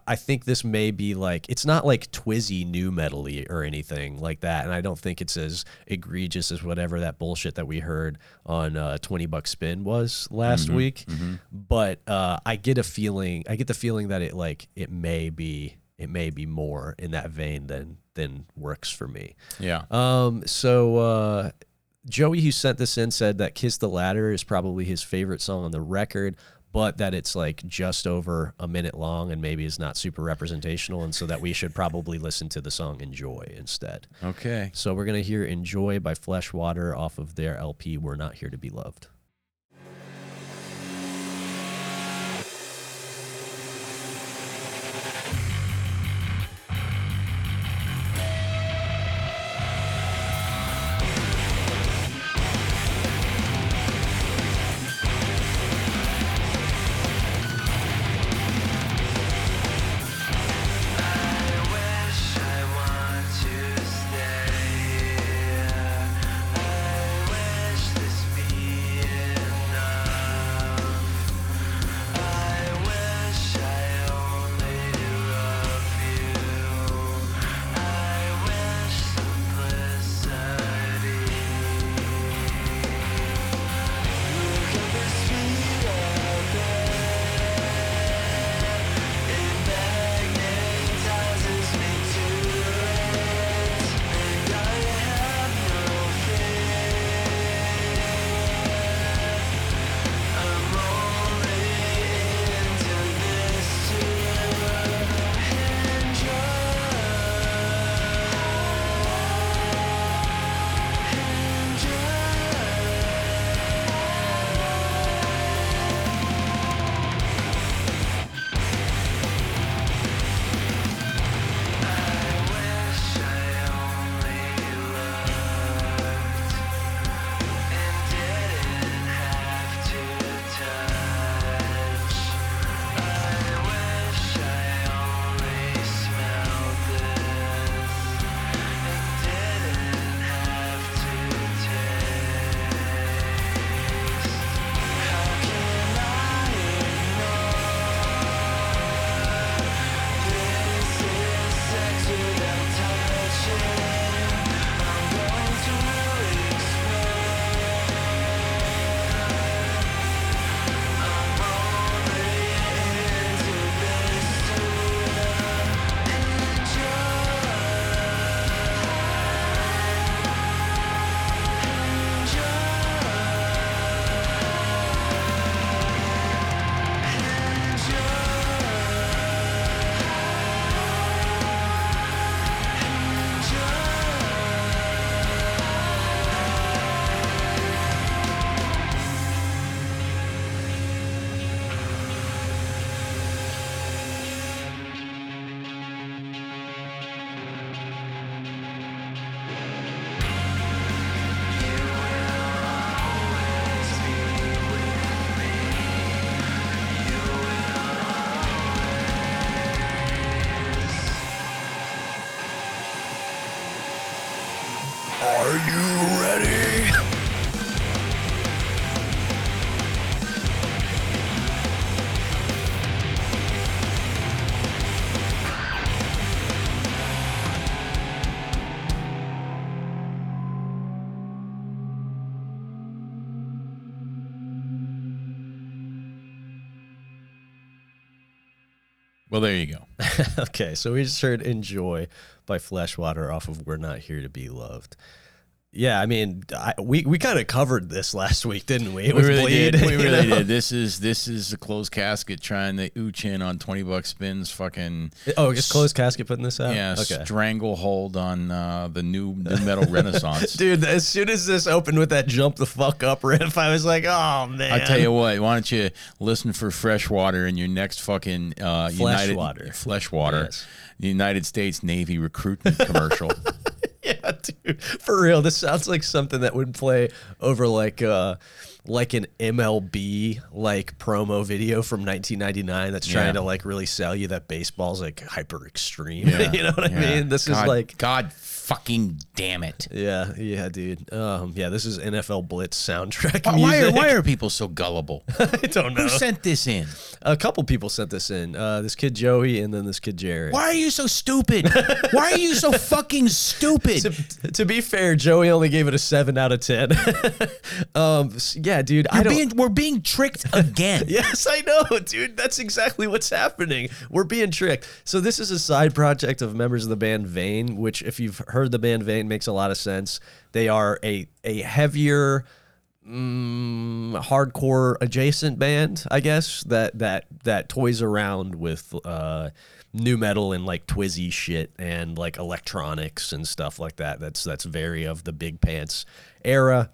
I think this may be like it's not like twizzy new metally or anything like that, and I don't think it's as egregious as whatever that bullshit that we heard on uh, Twenty Buck Spin was last week. But uh, I get a feeling, I get the feeling that it like it may be it may be more in that vein than than works for me. Yeah. Um, so uh, Joey, who sent this in, said that "Kiss the Ladder" is probably his favorite song on the record, but that it's like just over a minute long and maybe is not super representational, and so that we should probably listen to the song "Enjoy" instead. Okay. So we're gonna hear "Enjoy" by Fleshwater off of their LP "We're Not Here to Be Loved." Well, there you go. okay, so we just heard "Enjoy" by Fleshwater off of "We're Not Here to Be Loved." Yeah, I mean, I, we we kind of covered this last week, didn't we? It We really Bleed, did. We really know? did. This is this is a closed casket trying to ooch in on twenty bucks spins. Fucking Oh, just closed casket putting this out. yeah, okay. stranglehold on uh, the new new metal renaissance. Dude, as soon as this opened with that jump the fuck up riff, I was like, oh man. I tell you what, why don't you listen for fresh water in your next fucking uh, United water. Flesh water, Yes. United States Navy recruitment commercial. yeah, dude, for real, this sounds like something that would play over like uh like an MLB like promo video from 1999 that's trying Yeah. to like really sell you that baseball's like hyper extreme. Yeah, you know what I mean? This is like God fucking damn it. yeah, yeah, dude. Um, yeah, this is NFL Blitz soundtrack Why, why are music. why are people so gullible? I don't know. Who sent this in? A couple people sent this in. Uh, this kid Joey and then this kid Jared. Why are you so stupid? Why are you so fucking stupid? To, to be fair, Joey only gave it a seven out of ten. um, yeah, dude, I don't. being, we're being tricked again. Yes, I know, dude. That's exactly what's happening. We're being tricked. So this is a side project of members of the band Vein, which, if you've heard the band Vein, makes a lot of sense. They are a a heavier, mm, hardcore adjacent band, I guess that that that toys around with uh, nu metal and like twizzy shit and like electronics and stuff like that. That's that's very of the big pants era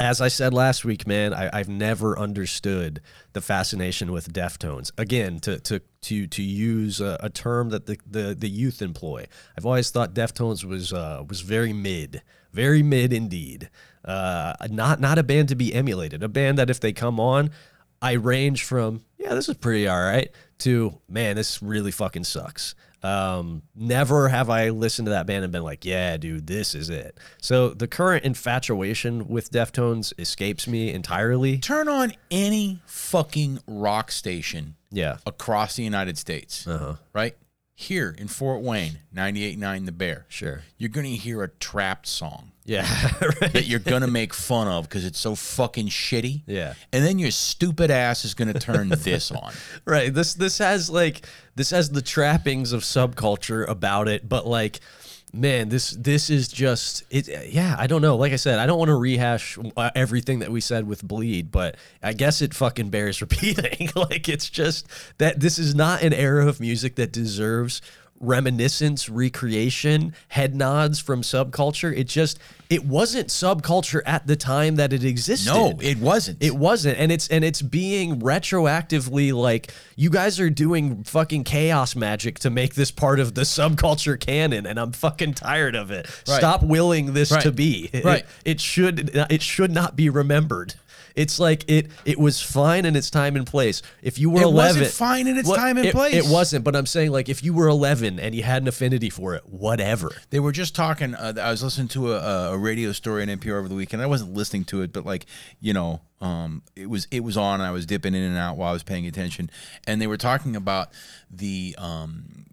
as I said last week, man, I, I've never understood the fascination with Deftones. Again, to to to to use a, a term that the, the the youth employ, I've always thought Deftones was uh, was very mid, very mid indeed. Uh, not not a band to be emulated. A band that if they come on, I range from yeah, this is pretty all right to man, this really fucking sucks. Um, never have I listened to that band and been like, yeah, dude, this is it. So the current infatuation with Deftones escapes me entirely. Turn on any fucking rock station Yeah. across the United States, Uh-huh. right? Here in Fort Wayne, 98.9 The Bear. Sure. You're going to hear a Trapt song Yeah. right. that you're going to make fun of because it's so fucking shitty. Yeah. And then your stupid ass is going to turn this on. Right. This this has like this has the trappings of subculture about it, but like man, this this is just it yeah, I don't know. Like I said, I don't want to rehash uh, everything that we said with Bleed, but I guess it fucking bears repeating. like it's just that this is not an era of music that deserves reminiscence, recreation, head nods from subculture. It just it wasn't subculture at the time that it existed. No, it wasn't. It wasn't, and it's and it's being retroactively like you guys are doing fucking chaos magic to make this part of the subculture canon, and I'm fucking tired of it. Right. Stop willing this Right. to be. It- Right. It, should it should not be remembered. It's like it it was fine in its time and place. If you were It 11, wasn't fine in its What- time and it- place. It wasn't, but I'm saying like if you were 11 and you had an affinity for it, whatever. They were just talking. Uh, I was listening to a, a radio story on NPR over the weekend. I wasn't listening to it, but like you know, um, it was it was on. And I was dipping in and out while I was paying attention, and they were talking about the um,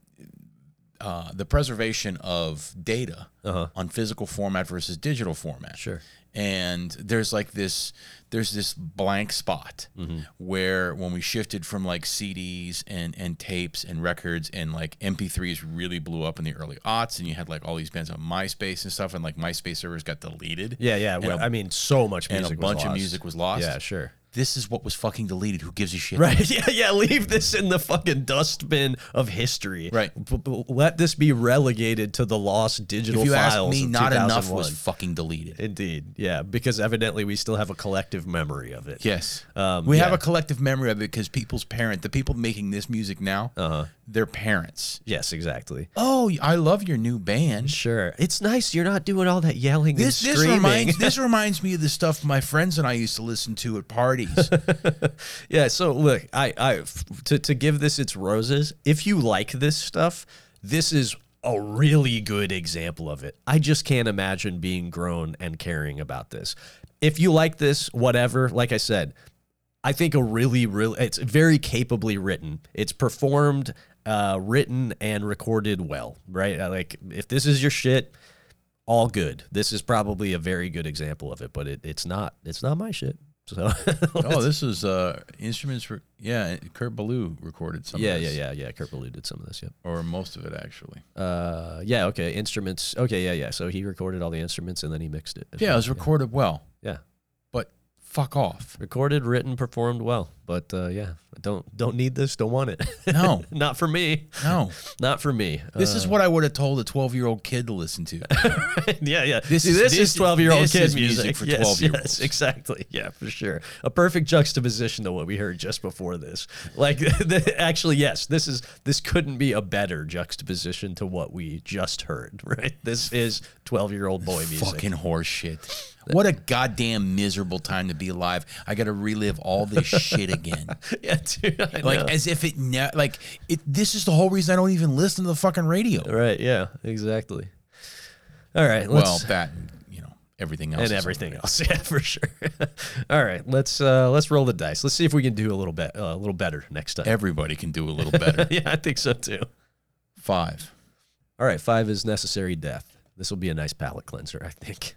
uh, the preservation of data on physical format versus digital format. Sure. And there's like this there's this blank spot mm-hmm. where when we shifted from like CDs and and tapes and records and like MP3s really blew up in the early aughts and you had like all these bands on MySpace and stuff and like MySpace servers got deleted. Yeah, yeah. Well, a- I mean, so much music and a bunch of music was lost. Yeah, sure. This is what was fucking deleted. Who gives a shit? Right. Yeah, yeah. Leave this in the fucking dustbin of history. Right. B- b- let this be relegated to the lost digital If you ask me, not enough was fucking deleted. Indeed. Yeah, because evidently we still have a collective memory of it. Yes. Um, we have a collective memory of it because people's parent, the people making this music now, Uh-huh. their parents. Yes, exactly. Oh, I love your new band. Sure. It's nice you're not doing all that yelling This and this reminds this reminds me of the stuff my friends and I used to listen to at parties. yeah, so look, I, I, to to give this its roses, if you like this stuff, this is a really good example of it. I just can't imagine being grown and caring about this. If you like this, whatever, like I said, I think a really, really, it's very capably written. It's performed, uh, written, and recorded well, right? Like, if this is your shit, all good. This is probably a very good example of it, but it, it's not. It's not my shit. So, Oh, this is uh, instruments. Re- yeah, Kurt Ballou recorded some. yeah, of yeah, this, yeah, yeah. Kurt Ballou did some of this. Yep. or most of it actually. Uh, yeah. Okay. Instruments. Okay. Yeah. Yeah. So he recorded all the instruments and then he mixed it. Yeah, it was recorded well, Yeah. but fuck off. Recorded, written, performed well. But uh, yeah, don't don't need this. Don't want it. No, Not for me. no. Not for me. This is what I would have told a 12 year old kid to listen to. Uh, yeah, yeah. This See, is- this, this- is twelve year old kid music, music for Yes, 12-year-olds. Yes, exactly. Yeah, for sure. A perfect juxtaposition to what we heard just before this. Like, the, actually, yes, this is this couldn't be a better juxtaposition to what we just heard. Right. This is twelve year old boy music. Fucking horseshit. What a goddamn miserable time to be alive. I got to relive all this shit again. yeah, dude. I Like know. as if it ne- like it this is the whole reason I don't even listen to the fucking radio. right. Yeah. Exactly. All right. Well, that you know, everything else and everything else. Yeah, for sure. All right. Let's uh let's roll the dice. Let's see if we can do a little bit uh, a little better next time. Everybody can do a little better. yeah, I think so too. 5. All right, five is necessary death. This will be a nice palate cleanser, I think.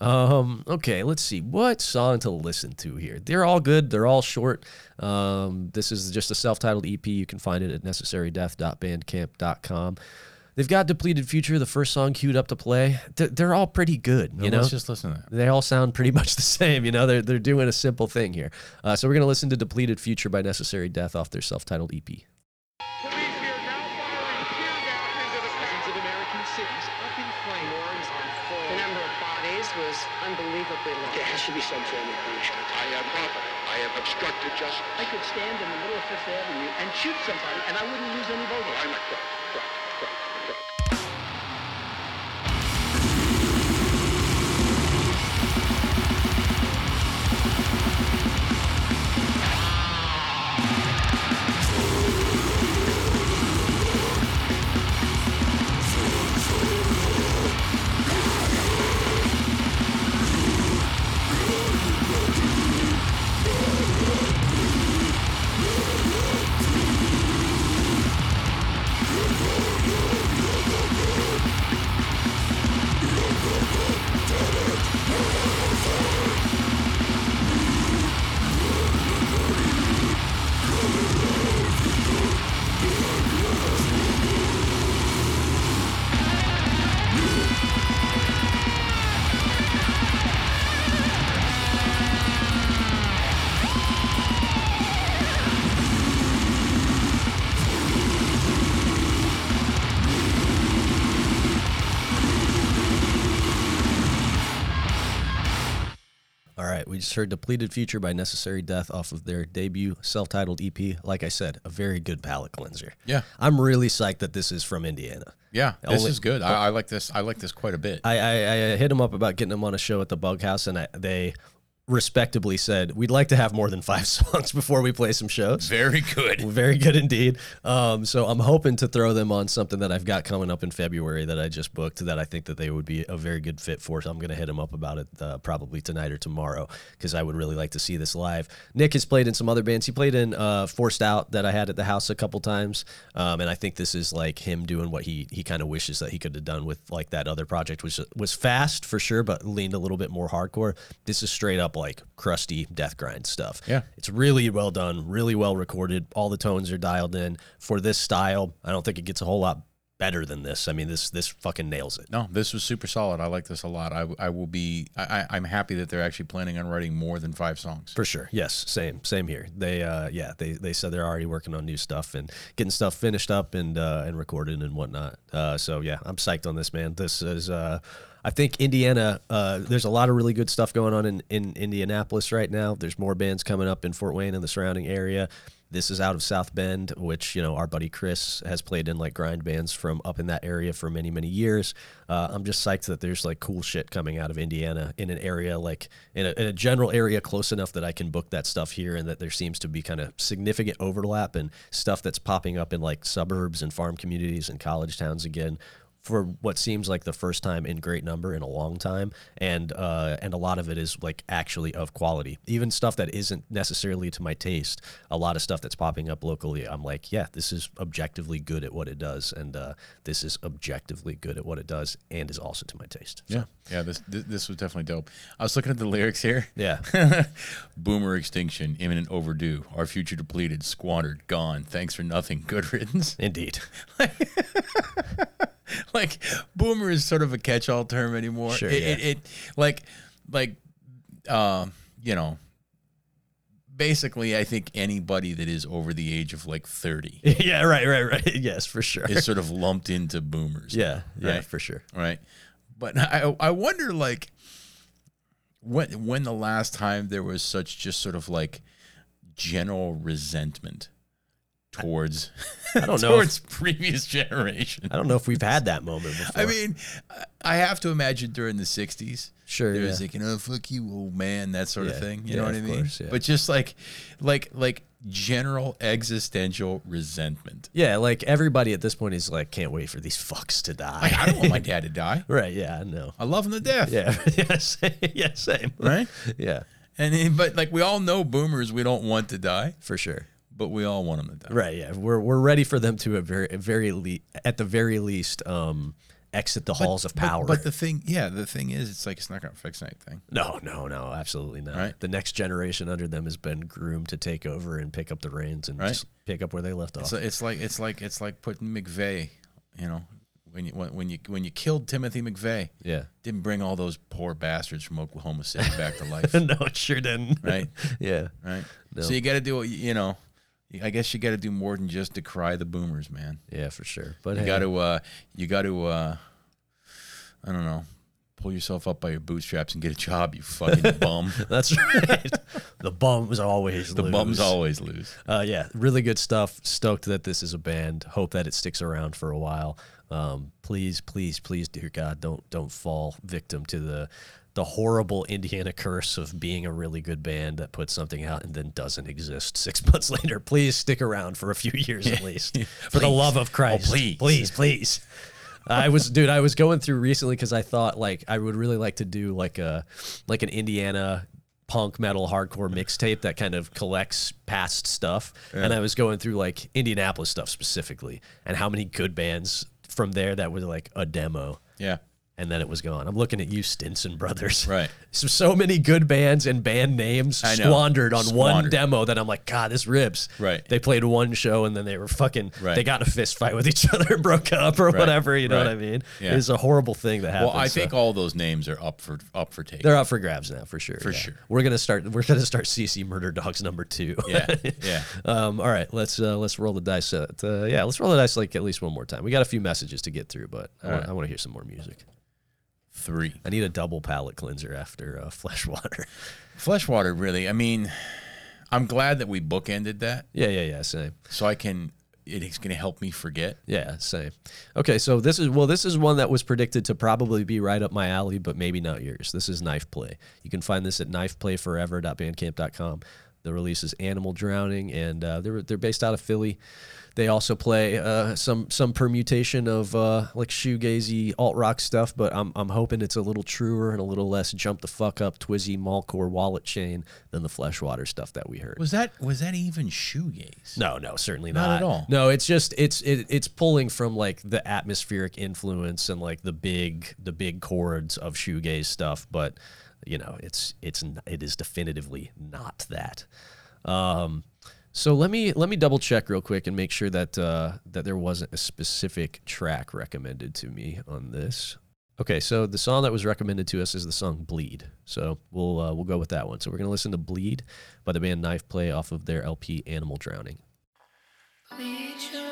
Um, okay, let's see what song to listen to here. They're all good. They're all short. Um, this is just a self-titled EP. You can find it at necessarydeath.bandcamp.com. They've got depleted future. The first song queued up to play. They're, they're all pretty good. You You know, let's just listen to that. they all sound pretty much the same. You know, they're they're doing a simple thing here. Uh, so we're gonna listen to "Depleted Future" by Necessary Death off their self-titled EP. Be some form of punishment. I am confident. I have obstructed justice. I could stand in the middle of Fifth Avenue and shoot somebody, and I wouldn't lose any voters. I'm a crook, crook, crook, just heard Depleted Future by Necessary Death off of their debut self titled EP. Like I said, a very good palate cleanser. Yeah. I'm really psyched that this is from Indiana. Yeah, this Only- is good. I, I like this. I like this quite a bit. I, I, I hit them up about getting them on a show at the Bug House, and I, they respectably said, We'd like to have more than five songs before we play some shows. Very good. Very good indeed. Um, so I'm hoping to throw them on something that I've got coming up in February that I just booked that I think that they would be a very good fit for. So I'm going to hit them up about it uh, probably tonight or tomorrow because I would really like to see this live. Nick has played in some other bands. He played in uh, Forced Out that I had at the house a couple times, um, and I think this is like him doing what he he kind of wishes that he could have done with like that other project, which was fast for sure, but leaned a little bit more hardcore. This is straight up like crusty death grind stuff. Yeah. It's really well done, really well recorded. All the tones are dialed in. For this style, I don't think it gets a whole lot better than this. I mean, this this fucking nails it. No, this was super solid. I like this a lot. I, I will be. I, I'm happy that they're actually planning on writing more than five songs. For sure. Yes. Same. Same here. They uh yeah, they, they said they're already working on new stuff and getting stuff finished up and uh and recorded and whatnot. Uh so yeah, I'm psyched on this man. This is uh I think Indiana. Uh, there's a lot of really good stuff going on in in Indianapolis right now. There's more bands coming up in Fort Wayne and the surrounding area. This is out of South Bend, which you know our buddy Chris has played in like grind bands from up in that area for many many years. Uh, I'm just psyched that there's like cool shit coming out of Indiana in an area like in a, in a general area close enough that I can book that stuff here, and that there seems to be kind of significant overlap and stuff that's popping up in like suburbs and farm communities and college towns again for what seems like the first time in great number in a long time, and uh, and a lot of it is like actually of quality. Even stuff that isn't necessarily to my taste, a lot of stuff that's popping up locally, I'm like, yeah, this is objectively good at what it does, and uh, this is objectively good at what it does, and is also to my taste. So, Yeah, yeah. This, this this was definitely dope. I was looking at the lyrics here. yeah, Boomer extinction, imminent overdue. Our future depleted, squandered, gone. Thanks for nothing. Good riddance. indeed. like boomer is sort of a catch-all term anymore. Sure, It, yeah. it, it like like um, you know, basically I think anybody that is over the age of like 30 yeah, right, right, right. Yes, for sure. is sort of lumped into boomers. yeah, yeah, right? for sure. right? But I I wonder like when when the last time there was such just sort of like general resentment towards I don't know. towards If, previous generation. I don't know if we've had that moment before. I mean, I have to imagine during the '60s, Sure, there yeah. was like, you know, fuck you, old man, that sort of thing. You yeah, know what I mean? course, yeah. But just like, like, like general existential resentment. yeah, like everybody at this point is like, can't wait for these fucks to die. Like, I don't want my dad to die. right? Yeah, I know. I love him to death. Yeah, yeah, same, yeah, same. Right. Yeah, And but like we all know, boomers, we don't want to die, for sure. But we all want them to die. Right. Yeah, we're we're ready for them to at very at very le- at the very least um exit the halls of power. But, the thing, yeah, the thing is, it's like it's not gonna fix anything. no, no, no, absolutely not. Right. The next generation under them has been groomed to take over and pick up the reins and Right. just pick up where they left off. So it's like it's like it's like putting McVeigh, you know, when you when, when you when you killed Timothy McVeigh, yeah. didn't bring all those poor bastards from Oklahoma City back to life, no, it sure didn't. right? yeah. Right. No. So you got to do, you know, I guess you got to do more than just decry the boomers, man. Yeah, for sure. But You hey, got to, uh, you got to, uh, I don't know, pull yourself up by your bootstraps and get a job, you fucking bum. That's right. the bums always lose. The lose. bums always lose. Uh, yeah, really good stuff. Stoked that this is a band. Hope that it sticks around for a while. Um, please, please, please, dear God, don't don't fall victim to the the horrible Indiana curse of being a really good band that puts something out and then doesn't exist six months later. Please stick around for a few years at least, for the love of oh, Christ. Oh, please. please, please. I was, dude. I was going through recently because I thought like I would really like to do like a like an Indiana punk metal hardcore mixtape that kind of collects past stuff. And I was going through like Indianapolis stuff specifically and how many good bands from there that were like a demo Yeah. And then it was gone. I'm looking at you, Stinson Brothers. Right. So, so many good bands and band names squandered on one demo that I'm like, God, this rips. Right. They played one show and then they were fucking, Right. they got in a fist fight with each other and broke up or whatever. You know what I mean? Yeah. It's a horrible thing that happens. Well, I so- think all those names are up for up for take. they're up for grabs now, for sure. For yeah. sure. We're gonna start. We're gonna start CC Murder Dogs number two. Yeah. Yeah. um. All right. Let's uh, let's roll the dice. Uh, uh, yeah. Let's roll the dice like at least one more time. We got a few messages to get through, but I, right. I want to hear some more music. Three. I need a double palate cleanser after uh, Fleshwater. Fleshwater, really. I mean, I'm glad that we bookended that, yeah. Yeah. Yeah. Same. so I can. It's going to help me forget. Yeah, same. Okay, so this is well, this is one that was predicted to probably be right up my alley, but maybe not yours. This is Knife Play. You can find this at knifeplayforever.bandcamp.com. The release is Animal Drowning, and uh, they're they're based out of Philly. They also play uh, some some permutation of uh, like shoegazy alt rock stuff, but I'm I'm hoping it's a little truer and a little less jump the fuck up twizzy mallcore wallet chain than the Fleshwater stuff that we heard. Was that was that even shoegaze? No, no, certainly Not not. at all. No, it's just it's it, it's pulling from like the atmospheric influence and like the big the big chords of shoegaze stuff, but you know, it's it's it is definitively not that. Um, so let me let me double check real quick and make sure that uh, that there wasn't a specific track recommended to me on this. Okay, so the song that was recommended to us is the song "Bleed." So we'll uh, we'll go with that one. So we're gonna listen to "Bleed" by the band Knife Play off of their LP "Animal Drowning." Bleed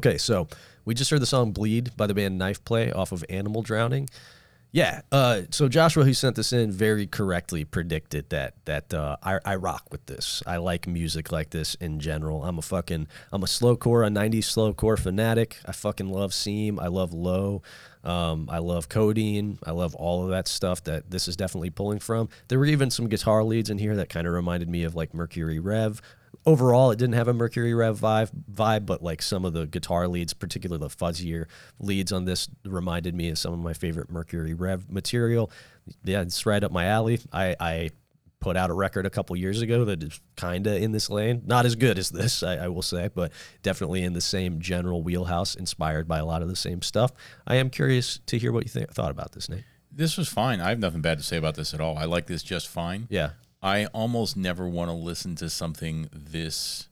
Okay, so we just heard the song "Bleed" by the band Knife Play off of Animal Drowning. Yeah, uh, so Joshua, who sent this in, very correctly predicted that that uh, I, I rock with this. I like music like this in general. I'm a fucking I'm a slowcore, a '90s slowcore fanatic. I fucking love Seam. I love Low. Um, I love Codeine. I love all of that stuff that this is definitely pulling from. There were even some guitar leads in here that kind of reminded me of like Mercury Rev overall it didn't have a mercury rev vibe, vibe but like some of the guitar leads particularly the fuzzier leads on this reminded me of some of my favorite mercury rev material yeah it's right up my alley i i put out a record a couple years ago that is kind of in this lane not as good as this I, I will say but definitely in the same general wheelhouse inspired by a lot of the same stuff i am curious to hear what you th- thought about this nate This was fine. I have nothing bad to say about this at all. I like this just fine. yeah I almost never want to listen to something this.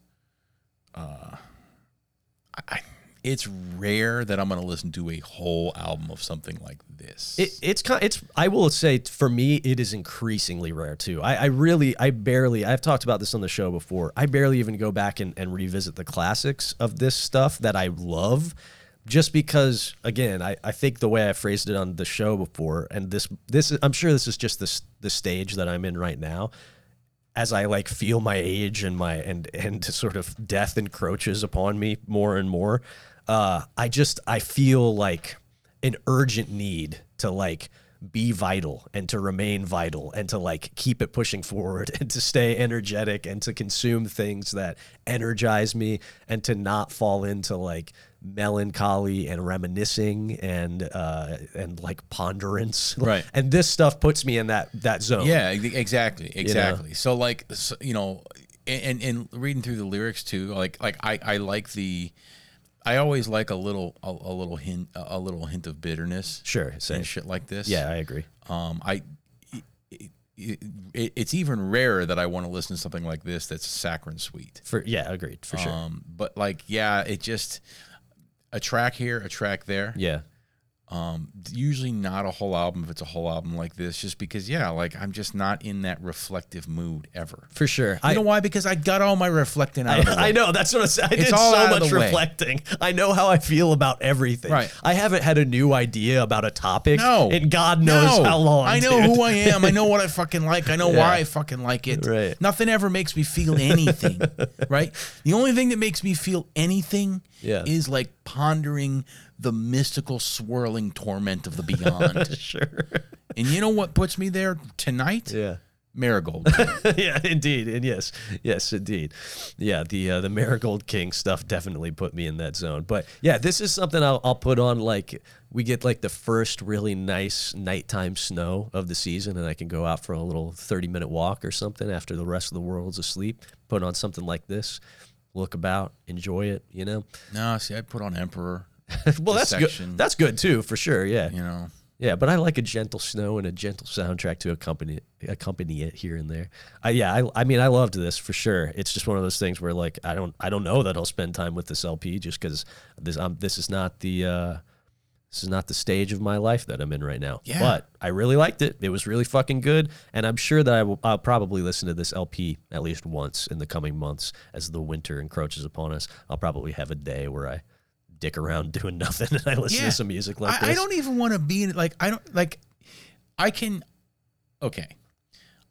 Uh, I, it's rare that I'm going to listen to a whole album of something like this. It, it's kind. It's. I will say for me, it is increasingly rare too. I, I really, I barely. I've talked about this on the show before. I barely even go back and, and revisit the classics of this stuff that I love, just because. Again, I, I think the way I phrased it on the show before, and this this I'm sure this is just this the stage that I'm in right now. As I like feel my age and my and and sort of death encroaches upon me more and more, uh, I just I feel like an urgent need to like be vital and to remain vital and to like keep it pushing forward and to stay energetic and to consume things that energize me and to not fall into like melancholy and reminiscing and uh and like ponderance Right. and this stuff puts me in that that zone Yeah, ex- exactly, exactly. So like, so, you know, and, and and reading through the lyrics too, like like I I like the, I always like a little a, a little hint a little hint of bitterness sure same. and shit like this. yeah i agree Um, I. It, it, it's even rarer that I want to listen to something like this that's saccharine sweet. for yeah agreed for sure Um, but like, yeah, it just a track here, a track there. yeah Um, usually not a whole album if it's a whole album like this, just because yeah, like I'm just not in that reflective mood ever. for sure You I, know why? Because I got all my reflecting out of the way. I, I know that's what I said. I It's did so much the way. reflecting. I know how I feel about everything. Right. I haven't had a new idea about a topic. No, and God knows No. how long. I know dude. who I am. I know what I fucking like. I know Yeah. why I fucking like it. Right. Nothing ever makes me feel anything. right. The only thing that makes me feel anything Yeah. is like pondering the mystical swirling torment of the beyond. sure. and you know what puts me there tonight? Yeah. Marigold. yeah, indeed, and yes, yes, indeed, yeah. The uh, the Marigold King stuff definitely put me in that zone. But yeah, this is something I'll, I'll put on like we get like the first really nice nighttime snow of the season, and I can go out for a little thirty minute walk or something after the rest of the world's asleep. Put on something like this, look about, enjoy it. You know. no, see, I'd put on Emperor. well, that's section. good. That's good too, for sure. Yeah. You know. Yeah, but I like a gentle snow and a gentle soundtrack to accompany accompany it here and there. I, yeah, I, I mean, I loved this for sure. It's just one of those things where like I don't I don't know that I'll spend time with this LP just because this um this is not the uh, this is not the stage of my life that I'm in right now. Yeah. But I really liked it. It was really fucking good, and I'm sure that I will I'll probably listen to this LP at least once in the coming months as the winter encroaches upon us. I'll probably have a day where I dick around doing nothing and I listen Yeah. to some music like I, this. I don't even want to be in like I don't like I can okay.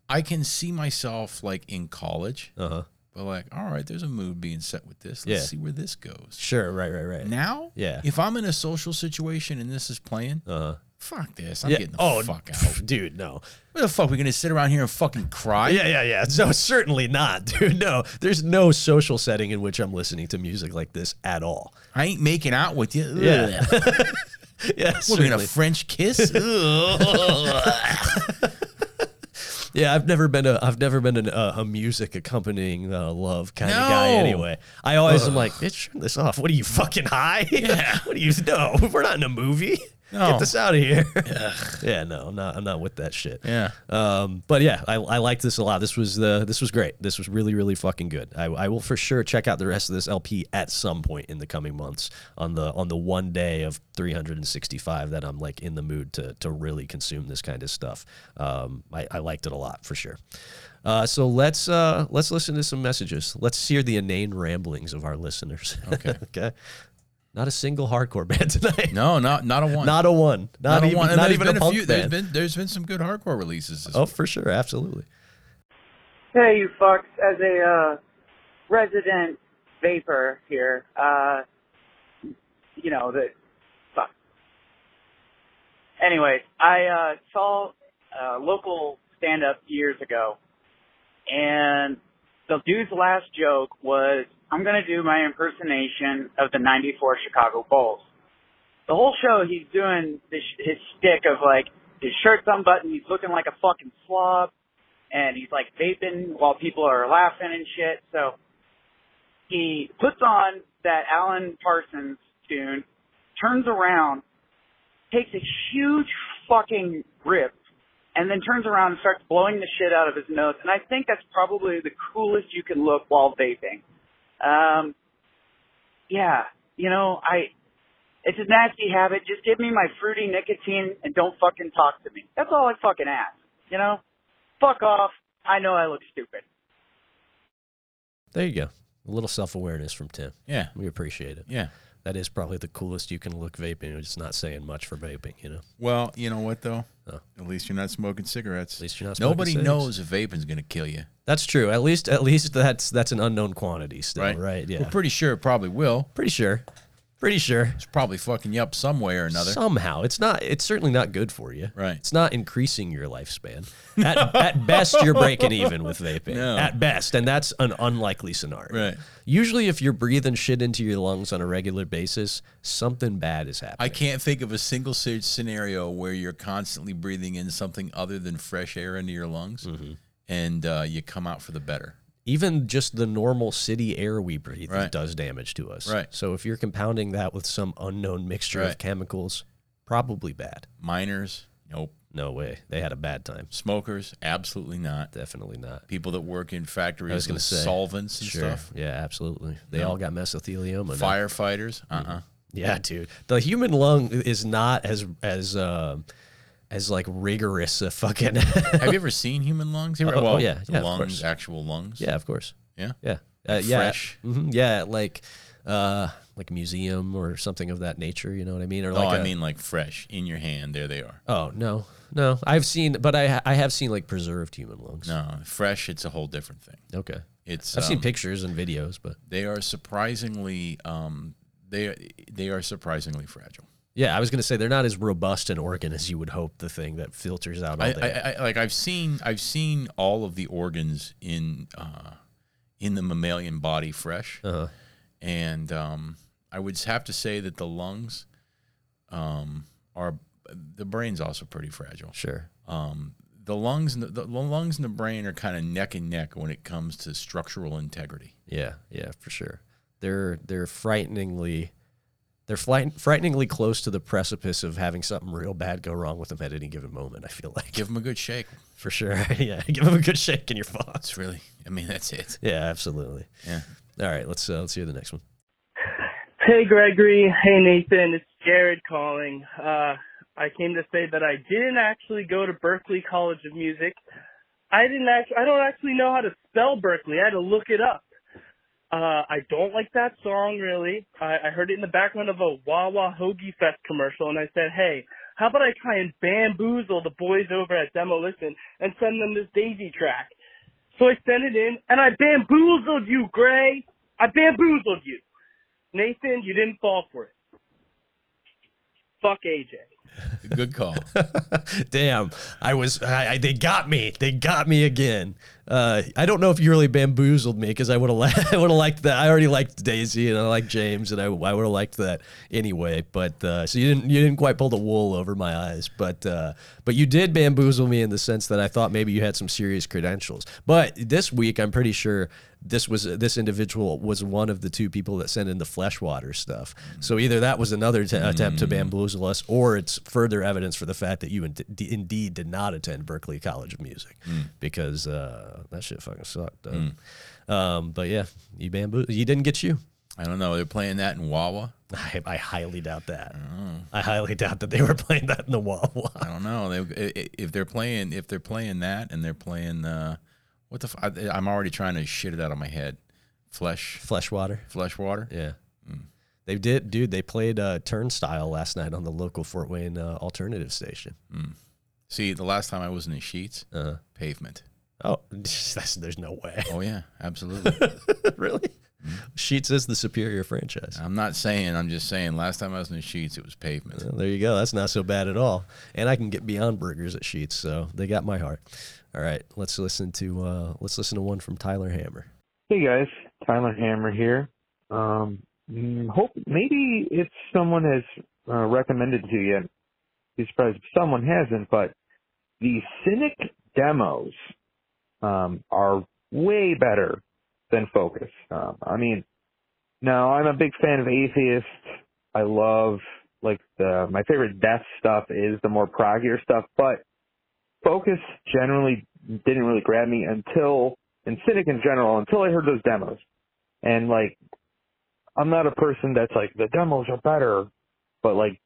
I can see myself like in college, Uh huh. but like, all right, there's a mood being set with this. Let's Yeah. see where this goes. Sure. Right. Right. Right. Now, Yeah. if I'm in a social situation and this is playing, Uh. Fuck this. I'm Yeah. getting the Oh, fuck out. dude. No. Where the fuck we gonna sit around here and fucking cry? Yeah. Yeah. Yeah. No, certainly not, dude. No, there's no social setting in which I'm listening to music like this at all. I ain't making out with you. Yeah. Ugh. Yeah. What, we gonna certainly. French kiss? Yeah. I've never been a I've never been an, uh, a music accompanying uh, love kind of guy. Anyway, I always am like, bitch, turn this off. What are you fucking high? Yeah. what are you? No, we're not in a movie. No. Get this out of here. yeah. No, I'm not. I'm not with that shit. yeah. Um, but yeah, I, I liked this a lot. This was the this was great. This was really really fucking good. I, I will for sure check out the rest of this LP at some point in the coming months on the on the one day of 365 that I'm like in the mood to to really consume this kind of stuff. Um, I, I liked it a lot for sure. Uh, so let's uh, let's listen to some messages. Let's hear the inane ramblings of our listeners. Okay. okay. Not a single hardcore band tonight. No, not not a one. Not a one. Not, Not a even, one. And not there's even been a punk few. There's band. been there's been some good hardcore releases. This oh, for sure, absolutely. Hey, you fucks. As a uh, resident vapor here, uh, you know, the fuck. Anyways, I uh, saw a local stand up years ago, and the dude's last joke was, I'm going to do my impersonation of the 94 Chicago Bulls. The whole show, he's doing this, his stick of like, his shirt's unbuttoned, he's looking like a fucking slob and he's like vaping while people are laughing and shit. So he puts on that Alan Parsons tune, turns around, takes a huge fucking rip, and then turns around and starts blowing the shit out of his nose. And I think that's probably the coolest you can look while vaping. Um, yeah, you know, I, it's a nasty habit. Just give me my fruity nicotine and don't fucking talk to me. That's all I fucking ask. You know? fuck off. I know I look stupid. There you go. A little self awareness from Tim. Yeah, We appreciate it. yeah. That is probably the coolest you can look vaping. It's not saying much for vaping, you know. Well, you know what though? Oh. At least you're not smoking cigarettes. At least you're not smoking Nobody cigs. knows if vaping's going to kill you, That's true. At least at least that's that's an unknown quantity still, right? right? Yeah. We're pretty sure it probably will. Pretty sure. Pretty sure. It's probably fucking you up some way or another. Somehow. It's not it's certainly not good for you. Right. It's not increasing your lifespan. At, at best you're breaking even with vaping. No. At best. And that's an unlikely scenario. Right. Usually if you're breathing shit into your lungs on a regular basis, something bad is happening. I can't think of a single scenario where you're constantly breathing in something other than fresh air into your lungs, Mm-hmm. and uh, you come out for the better. Even just the normal city air we breathe Right. does damage to us. Right. So if you're compounding that with some unknown mixture of chemicals, probably bad. Miners, nope. No way. They had a bad time. Smokers, absolutely not. Definitely not. People that work in factories I was with say, solvents and Sure. stuff. Yeah, absolutely. They No. all got mesothelioma. Firefighters, uh uh Yeah, dude. The human lung is not as as um as like rigorous a fucking Have you ever seen human lungs? Ever- Oh, oh, well, yeah, yeah, lungs, actual lungs. Yeah, of course. yeah. Yeah. Uh, yeah. fresh? Mhm, Yeah, like uh like museum or something of that nature, you know what I mean? Or like oh, I a- mean like fresh in your hand. There they are. Oh, no. No. I've seen but I I have seen like preserved human lungs. No, fresh. It's a whole different thing. Okay. It's I've seen um, pictures and videos, but They are surprisingly um they they are surprisingly fragile. Yeah, I was going to say they're not as robust an organ as you would hope the thing that filters out all I, I, I, like I've seen I've seen all of the organs in uh, in the mammalian body fresh, uh-huh. and um, I would have to say that the lungs um, are the brain's also pretty fragile. Sure. Um, the lungs and the, the lungs and the brain are kind of neck and neck when it comes to structural integrity. Yeah, yeah, for sure. They're they're frighteningly they're fright- frighteningly close to the precipice of having something real bad go wrong with them at any given moment. I feel like Give them a good shake. for sure. yeah, give them a good shake and you're fucked. Really, I mean, that's it. Yeah, absolutely. Yeah. All right, let's uh, let's hear the next one. Hey Gregory, hey Nathan, it's Jared calling. Uh, I came to say that I didn't actually go to Berklee College of Music. I didn't actually, I don't actually know how to spell Berklee. I had to look it up. Uh, I don't like that song really. I, I heard it in the background of a Wawa Hoagie Fest commercial and I said, hey, how about I try and bamboozle the boys over at Demolition and send them this Daisy track? So I sent it in and I bamboozled you, Gray. I bamboozled you. Nathan, you didn't fall for it. Fuck AJ. Good call. Damn, I was I, I, they got me. They got me again. Uh, I don't know if you really bamboozled me because I would have li- I would have liked that. I already liked Daisy and I like James and I, I would have liked that anyway. But uh, so you didn't you didn't quite pull the wool over my eyes. But uh, but you did bamboozle me in the sense that I thought maybe you had some serious credentials. But this week I'm pretty sure this was this individual was one of the two people that sent in the fleshwater stuff. So either that was another t- attempt to bamboozle us, or it's further evidence for the fact that you in- d- indeed did not attend Berklee College of Music, because uh, that shit fucking sucked. Though. Um, but yeah, you bamboo, you didn't get you. I don't know. They're playing that in Wawa. I, I highly doubt that. I highly doubt that they were playing that in the Wawa. I don't know. They, i- i- if they're playing, if they're playing that, and they're playing, uh, what the? F- I, I'm already trying to shit it out of my head. Flesh, Flesh water. flesh water. Yeah. They did, dude. They played uh, Turnstile last night on the local Fort Wayne uh, alternative station. See, the last time I was in the Sheetz, Uh, pavement. Oh, that's, there's no way. Oh yeah, absolutely. really? Sheetz is the superior franchise. I'm not saying. I'm just saying. Last time I was in Sheetz, it was pavement. Well, there you go. That's not so bad at all. And I can get beyond burgers at Sheetz, so they got my heart. All right, let's listen to uh, let's listen to one from Tyler Hammer. Hey guys, Tyler Hammer here. Um, mm, hope maybe if someone has uh, recommended to you, be surprised if someone hasn't, but the Cynic demos um, are way better than Focus. Um, I mean, now I'm a big fan of Atheist. I love like the my favorite death stuff is the more proggier stuff, but Focus generally didn't really grab me until and Cynic in general until I heard those demos. And like I'm not a person that's like the demos are better, but like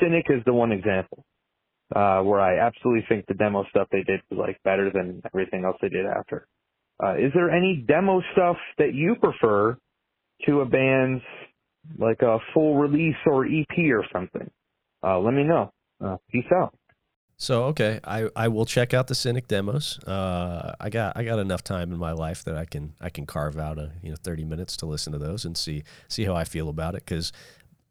Cynic is the one example. Uh where I absolutely think the demo stuff they did was like better than everything else they did after. Uh is there any demo stuff that you prefer to a band's like a full release or EP or something? Uh let me know. Uh peace out. So okay, I, I will check out the Cynic demos. Uh, I got I got enough time in my life that I can I can carve out a you know thirty minutes to listen to those and see see how I feel about it. Because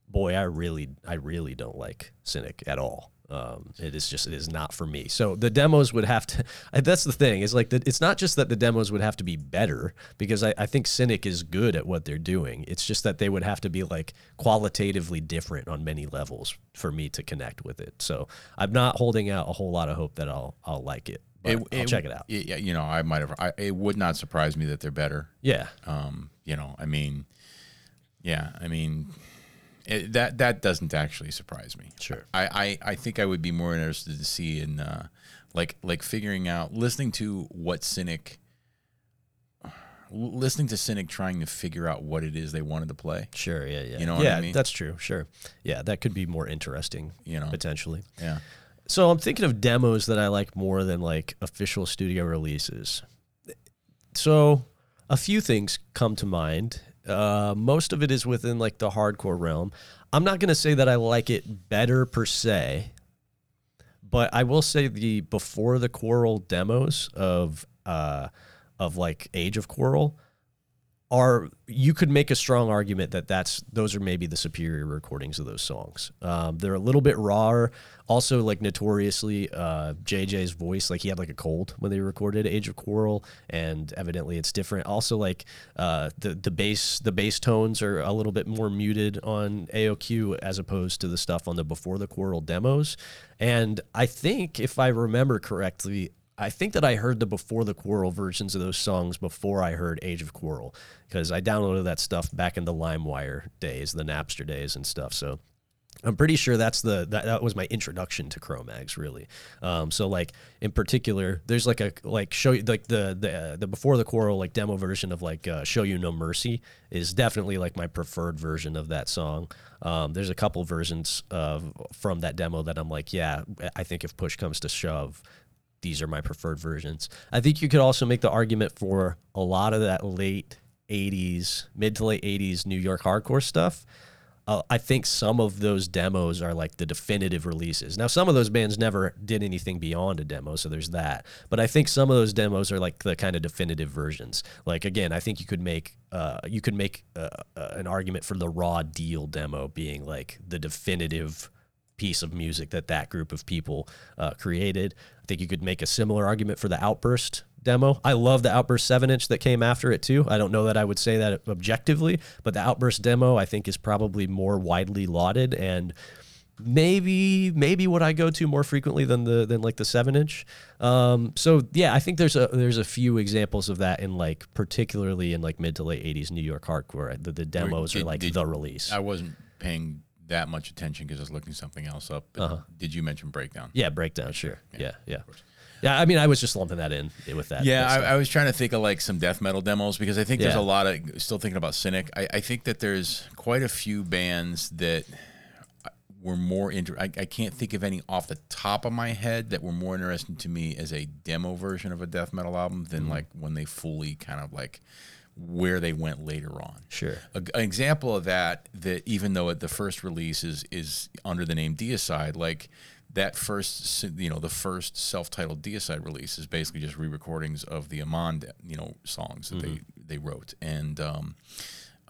boy, I really I really don't like Cynic at all. Um, it is just it is not for me. So the demos would have to. That's the thing. Is like the, it's not just that the demos would have to be better because I, I think Cynic is good at what they're doing. It's just that they would have to be like qualitatively different on many levels for me to connect with it. So I'm not holding out a whole lot of hope that I'll I'll like it. But I'll check it out. Yeah, you know, I might have. I, it would not surprise me that they're better. Yeah. Um, you know, I mean, yeah, I mean, it, that that doesn't actually surprise me. Sure. I, I, I think I would be more interested to see in uh, like like figuring out listening to what cynic listening to cynic trying to figure out what it is they wanted to play. Sure. Yeah. Yeah. You know what yeah, I mean? that's true. Sure. Yeah, that could be more interesting. You know. potentially. Yeah. So I'm thinking of demos that I like more than like official studio releases. So a few things come to mind. Uh, most of it is within like the hardcore realm. I'm not gonna say that I like it better per se, but I will say the before the Quarrel demos of uh, of like Age of Quarrel are you could make a strong argument that that's those are maybe the superior recordings of those songs. Um, they're a little bit rawer. Also, like notoriously, uh, JJ's voice, like he had like a cold when they recorded Age of Quarrel, and evidently it's different. Also, like uh, the the bass the bass tones are a little bit more muted on AOQ as opposed to the stuff on the Before the Quarrel demos. And I think if I remember correctly, I think that I heard the before the quarrel versions of those songs before I heard Age of Quarrel because I downloaded that stuff back in the LimeWire days, the Napster days and stuff. So I'm pretty sure that's the that, that was my introduction to Cro-Mags really. Um, so like in particular, there's like a like show you like the the the before the quarrel like demo version of like uh, Show You No Mercy is definitely like my preferred version of that song. Um, there's a couple versions of from that demo that I'm like, yeah, I think if push comes to shove, these are my preferred versions. I think you could also make the argument for a lot of that late 80s, mid to late 80s New York hardcore stuff. Uh, I think some of those demos are like the definitive releases. Now, some of those bands never did anything beyond a demo, so there's that. But I think some of those demos are like the kind of definitive versions. Like again, I think you could make uh, you could make uh, uh, an argument for the Raw Deal demo being like the definitive piece of music that that group of people uh, created. I think you could make a similar argument for the Outburst demo. I love the Outburst 7 inch that came after it too. I don't know that I would say that objectively, but the Outburst demo I think is probably more widely lauded and maybe maybe what I go to more frequently than the than like the seven inch. Um, so yeah, I think there's a there's a few examples of that in like particularly in like mid to late '80s New York hardcore. The, the demos Did- are like did- the release. I wasn't paying that much attention because I was looking something else up. Uh-huh. Did you mention breakdown? Yeah, breakdown. Sure. Yeah, yeah. Yeah, I mean, I was just lumping that in with that. Yeah. I, I was trying to think of like some death metal demos because I think there's a lot of still thinking about Cynic. I, I think that there's quite a few bands that were more inter. I, I can't think of any off the top of my head that were more interesting to me as a demo version of a death metal album than Mm-hmm. like when they fully kind of like where they went later on. Sure. A, an example of that that even though the first release is is under the name Deicide, like that first you know the first self-titled Deicide release is basically just re-recordings of the Amon you know songs that they they wrote and. um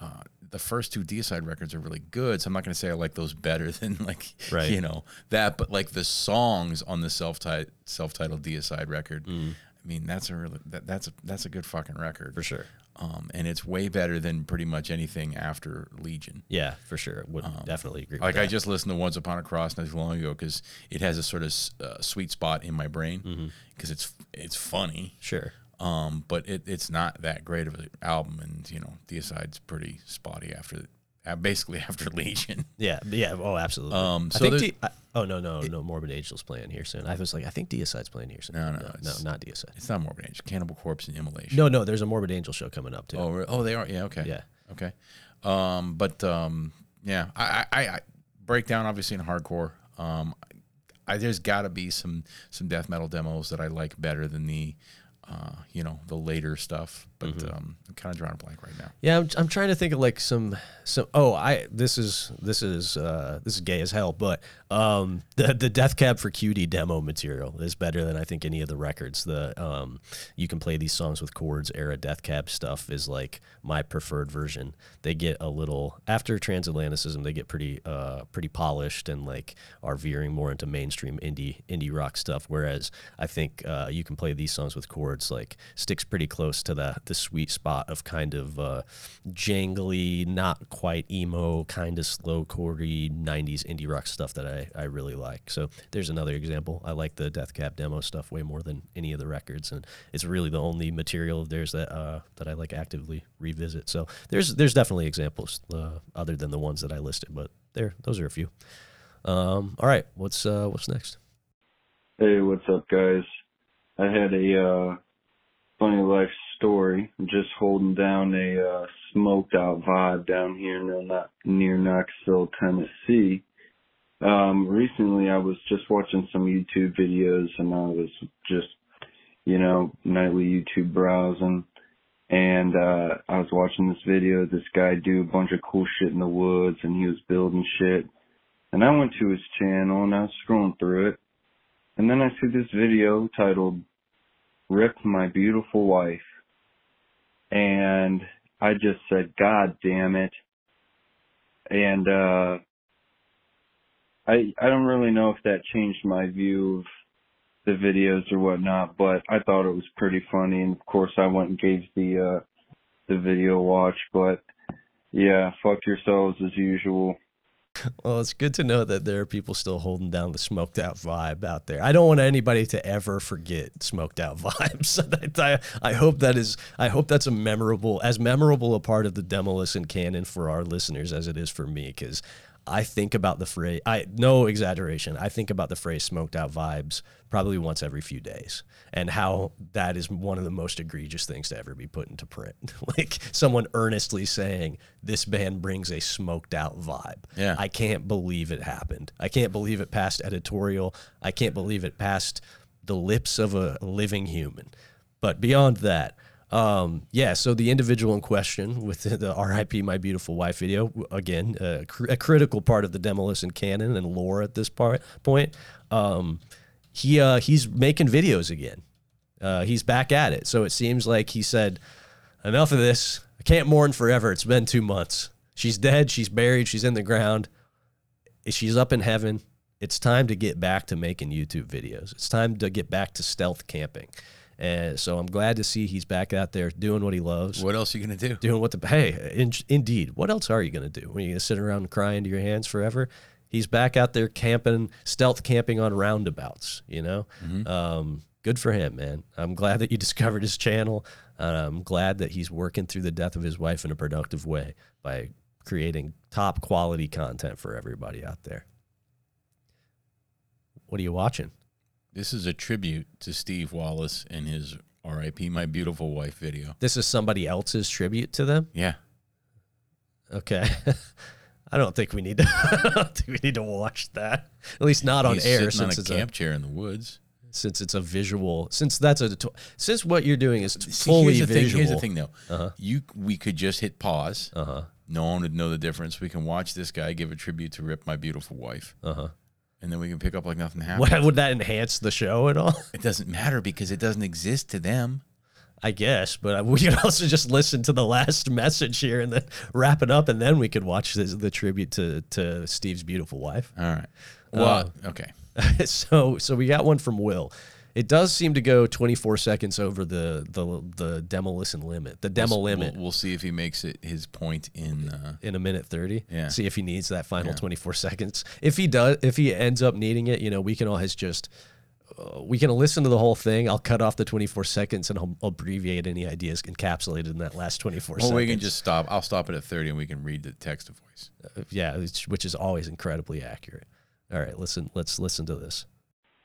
uh, the first two Deicide records are really good, so I'm not going to say I like those better than like Right. you know that, but like the songs on the self self-titled Deicide record, Mm. I mean that's a really that, that's a that's a good fucking record For sure. Um, and it's way better than pretty much anything after Legion. Yeah, for sure. Would definitely agree. Um, Like I just listened to Once Upon a Cross not too long ago because it has a sort of uh, sweet spot in my brain Mm-hmm. because it's it's funny, sure. um, but it, it's not that great of an album, and you know Deicide's pretty spotty after basically after Legion. Yeah, yeah. Oh, absolutely. Um, I so think. there's- D- I, oh no, no, no. Morbid Angel's playing here soon. I was like, I think Deicide's playing here soon. No, no, no, it's- not Deicide. It's not Morbid Angel, Cannibal Corpse and Immolation. No, no. There's a Morbid Angel show coming up too. Oh, oh, they are. Yeah. Okay. Yeah. Okay. Um, but um, yeah, I, I, I breakdown obviously in hardcore. Um, I, there's got to be some some death metal demos that I like better than the, uh, you know, the later stuff. But Mm-hmm. um, I'm kind of drawing a blank right now. Yeah, I'm, I'm trying to think of like some some. Oh, I this is this is uh this is gay as hell, but um the the Death Cab for Cutie demo material is better than I think any of the records. The um you can play these songs with chords era Death Cab stuff is like my preferred version. They get a little after transatlanticism, they get pretty uh pretty polished and like are veering more into mainstream indie indie rock stuff. Whereas I think uh, you can play these songs with chords like sticks pretty close to the the sweet spot of kind of uh, jangly, not quite emo, kind of slow chordy '90s indie rock stuff that I, I really like. So there's another example. I like the Death Cab demo stuff way more than any of the records, and it's really the only material of theirs that uh, that I like actively revisit. So there's there's definitely examples uh, other than the ones that I listed, but there those are a few. Um, all right, what's uh, what's next? Hey, what's up, guys? I had a uh, funny life story. I'm just holding down a uh, smoked out vibe down here near, near Knoxville, Tennessee. Um, recently, I was just watching some YouTube videos, and I was just, you know, nightly YouTube browsing, and uh, I was watching this video. This guy do a bunch of cool shit in the woods, and he was building shit. And I went to his channel, and I was scrolling through it. And then I see this video titled Rip My Beautiful Wife. And I just said, God damn it. And uh I I don't really know if that changed my view of the videos or whatnot, but I thought it was pretty funny and of course I went and gave the uh the video watch, but yeah, fuck yourselves as usual. Well, it's good to know that there are people still holding down the smoked out vibe out there. I don't want anybody to ever forget smoked out vibes. I, I hope that is I hope that's a memorable as memorable a part of the Demolition canon for our listeners as it is for me because I think about the phrase I no exaggeration. I think about the phrase smoked out vibes probably once every few days and how that is one of the most egregious things to ever be put into print. like someone earnestly saying this band brings a smoked out vibe. Yeah. I can't believe it happened. I can't believe it passed editorial. I can't believe it passed the lips of a living human. But beyond that, um, yeah, so the individual in question with the, RIP My Beautiful Wife video, again, cr- a critical part of the Demolition canon and lore at this part, point. Um, he uh, he's making videos again. Uh, he's back at it. So it seems like he said, enough of this. I can't mourn forever. It's been two months. She's dead. She's buried. She's in the ground. She's up in heaven. It's time to get back to making YouTube videos. It's time to get back to stealth camping. And so I'm glad to see he's back out there doing what he loves. What else are you gonna do? Doing what the hey, in, indeed. What else are you gonna do? When you gonna sit around and cry into your hands forever? He's back out there camping, stealth camping on roundabouts. You know, um, good for him, man. I'm glad that you discovered his channel. Uh, I'm glad that he's working through the death of his wife in a productive way by creating top quality content for everybody out there. What are you watching? This is a tribute to Steve Wallis and his R.I.P. My Beautiful Wife video. This is somebody else's tribute to them. Yeah. Okay. I don't think we need to. I don't think we need to watch that. At least not on air sitting on since a it's camp chair in the woods. since it's a visual, since that's a since what you're doing is See, fully here's visual. thing. Here's the thing, though. Uh-huh. You we could just hit pause. Uh huh. No one would know the difference. We can watch this guy give a tribute to Rip, my beautiful wife, Uh huh. And then we can pick up like nothing happened. Would, would that enhance the show at all? It doesn't matter because it doesn't exist to them. I guess, but we could also just listen to the last message here and then wrap it up, and then we could watch this, the tribute to to Steve's beautiful wife. All right. Well, uh, okay. so so we got one from Will. It does seem to go 24 seconds over the the the demo listen limit, the demo We'll- limit We'll, we'll see if he makes it his point in. Uh, in a minute 30. Yeah. See if he needs that final Yeah. 24 seconds. If he does, if he ends up needing it, you know, we can always just uh, we can listen to the whole thing. I'll cut off the 24 seconds and I'll abbreviate any ideas encapsulated in that last 24 well, seconds. we can just stop. I'll stop it at thirty, and we can read the text to voice. Uh, yeah, it's- which is always incredibly accurate. All right, listen. Let's listen to this.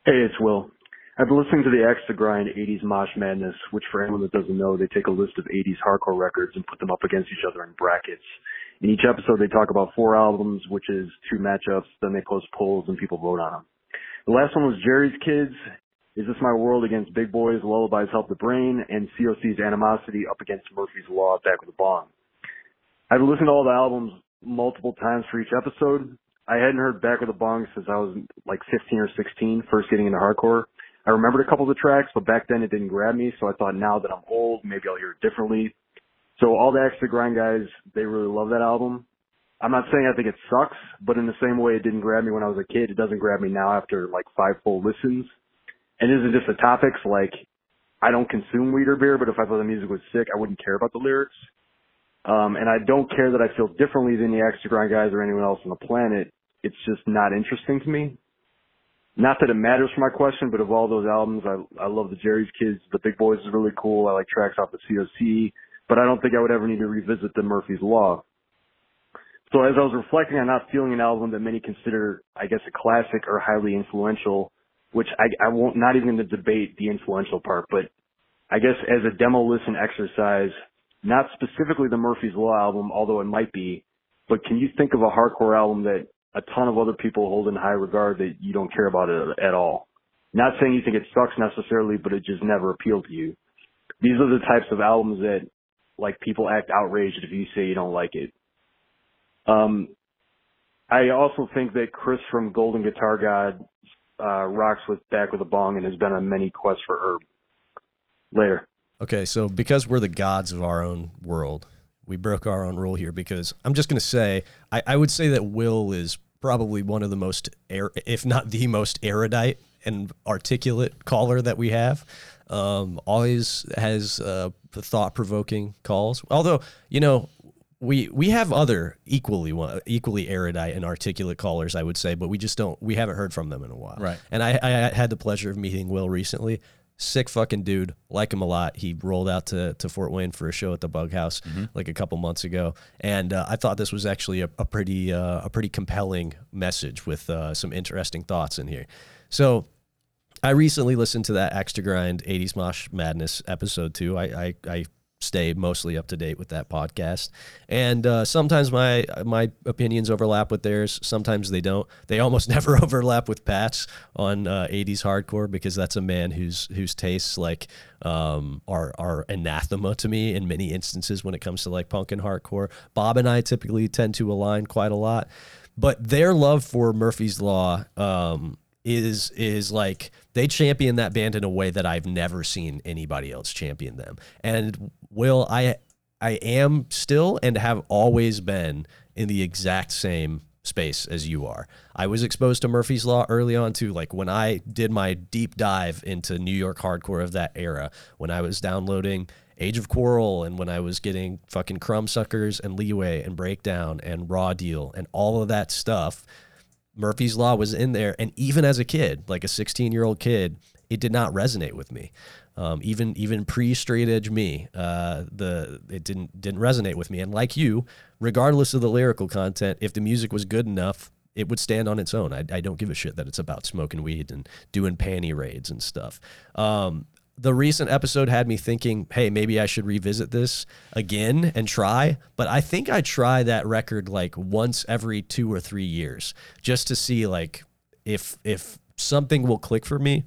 Hey, it's Will. I've been listening to the Extra Grind 80s Mosh Madness, which for anyone that doesn't know, they take a list of 80s hardcore records and put them up against each other in brackets. In each episode, they talk about four albums, which is two matchups, then they post polls and people vote on them. The last one was Jerry's Kids, Is This My World against Big Boys, Lullabies Help the Brain, and COC's Animosity up against Murphy's Law, Back with a Bong. I've listened to all the albums multiple times for each episode. I hadn't heard Back with a Bong since I was like 15 or 16, first getting into hardcore. I remembered a couple of the tracks, but back then it didn't grab me, so I thought now that I'm old, maybe I'll hear it differently. So all the extra grind guys, they really love that album. I'm not saying I think it sucks, but in the same way it didn't grab me when I was a kid, it doesn't grab me now after like five full listens. And isn't just the topics like I don't consume weed or beer, but if I thought the music was sick, I wouldn't care about the lyrics. Um, and I don't care that I feel differently than the extra grind guys or anyone else on the planet. It's just not interesting to me. Not that it matters for my question, but of all those albums, I I love the Jerry's Kids. The Big Boys is really cool. I like tracks off the COC, but I don't think I would ever need to revisit the Murphy's Law. So as I was reflecting on not feeling an album that many consider, I guess, a classic or highly influential, which I, I won't, not even to debate the influential part, but I guess as a demo listen exercise, not specifically the Murphy's Law album, although it might be, but can you think of a hardcore album that a ton of other people hold in high regard that you don't care about it at all? Not saying you think it sucks necessarily, but it just never appealed to you. These are the types of albums that like people act outraged if you say you don't like it. Um, I also think that Chris from Golden Guitar God uh, rocks with Back with a Bong and has been on many quests for Herb. Later. Okay, so because we're the gods of our own world, we broke our own rule here because I'm just going to say, I, I would say that Will is probably one of the most, er- if not the most erudite and articulate caller that we have. Um, always has uh, thought provoking calls. Although, you know, we we have other equally one- equally erudite and articulate callers, I would say, but we just don't we haven't heard from them in a while. Right. And I, I had the pleasure of meeting Will recently. Sick fucking dude, like him a lot. He rolled out to, to Fort Wayne for a show at the Bug House like a couple months ago, and uh, I thought this was actually a, a pretty uh, a pretty compelling message with uh, some interesting thoughts in here. So I recently listened to that Extra Grind 80s Mosh Madness episode too. I, I, I stay mostly up to date with that podcast. And uh, sometimes my my opinions overlap with theirs. Sometimes they don't. They almost never overlap with Pat's on uh, 80s hardcore because that's a man whose whose tastes like um, are are anathema to me in many instances when it comes to like punk and hardcore. Bob and I typically tend to align quite a lot, but their love for Murphy's Law. Um, is is like they champion that band in a way that I've never seen anybody else champion them. And Will, I I am still and have always been in the exact same space as you are. I was exposed to Murphy's Law early on too, like when I did my deep dive into New York hardcore of that era, when I was downloading Age of Quarrel and when I was getting fucking Crumbsuckers and Leeway and Breakdown and Raw Deal and all of that stuff. Murphy's Law was in there, and even as a kid, like a 16 year old kid, it did not resonate with me. Um, even even pre straight edge me, uh, the it didn't didn't resonate with me. And like you, regardless of the lyrical content, if the music was good enough, it would stand on its own. I, I don't give a shit that it's about smoking weed and doing panty raids and stuff. Um, the recent episode had me thinking, hey, maybe I should revisit this again and try. But I think I try that record like once every two or three years just to see like if if something will click for me.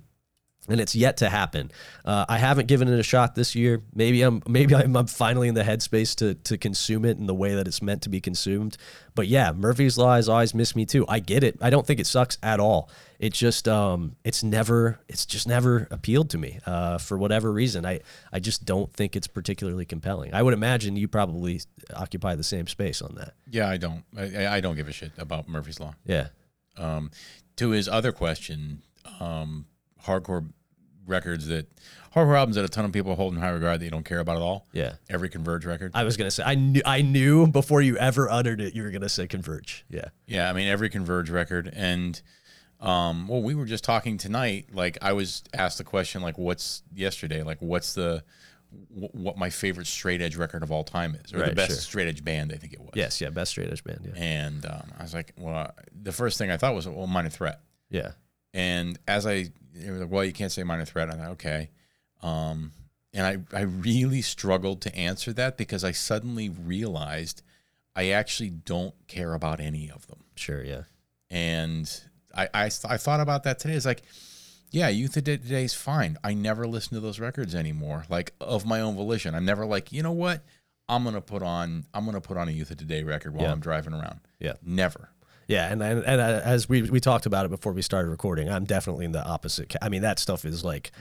And it's yet to happen. Uh, I haven't given it a shot this year. Maybe I'm maybe I'm, I'm finally in the headspace to to consume it in the way that it's meant to be consumed. But yeah, Murphy's Law has always missed me too. I get it. I don't think it sucks at all. It just um it's never it's just never appealed to me uh, for whatever reason. I I just don't think it's particularly compelling. I would imagine you probably occupy the same space on that. Yeah, I don't. I, I don't give a shit about Murphy's Law. Yeah. Um, to his other question, um, hardcore records that hardcore albums that a ton of people hold in high regard that you don't care about at all. Yeah. Every Converge record. I was gonna say I knew I knew before you ever uttered it you were gonna say Converge. Yeah. Yeah, I mean every Converge record, and um, well, we were just talking tonight. Like I was asked the question, like, what's yesterday? Like, what's the what my favorite straight edge record of all time is, or the best sure. straight edge band? I think it was. Yes. Yeah. Best straight edge band. Yeah. And um, I was like, well, the first thing I thought was, well, Minor Threat. Yeah. And as I, like, well, you can't say Minor Threat. I'm like, okay. Um, and I, I really struggled to answer that because I suddenly realized I actually don't care about any of them. Sure. Yeah. And I, I, I thought about that today. It's like, yeah, Youth of Today is fine. I never listen to those records anymore, like of my own volition. I'm never like, you know what? I'm gonna put on I'm gonna put on a Youth of Today record while Yeah. I'm driving around. Yeah. Never. Yeah, and and, and uh, as we we talked about it before we started recording, I'm definitely in the opposite. ca- I mean, that stuff is like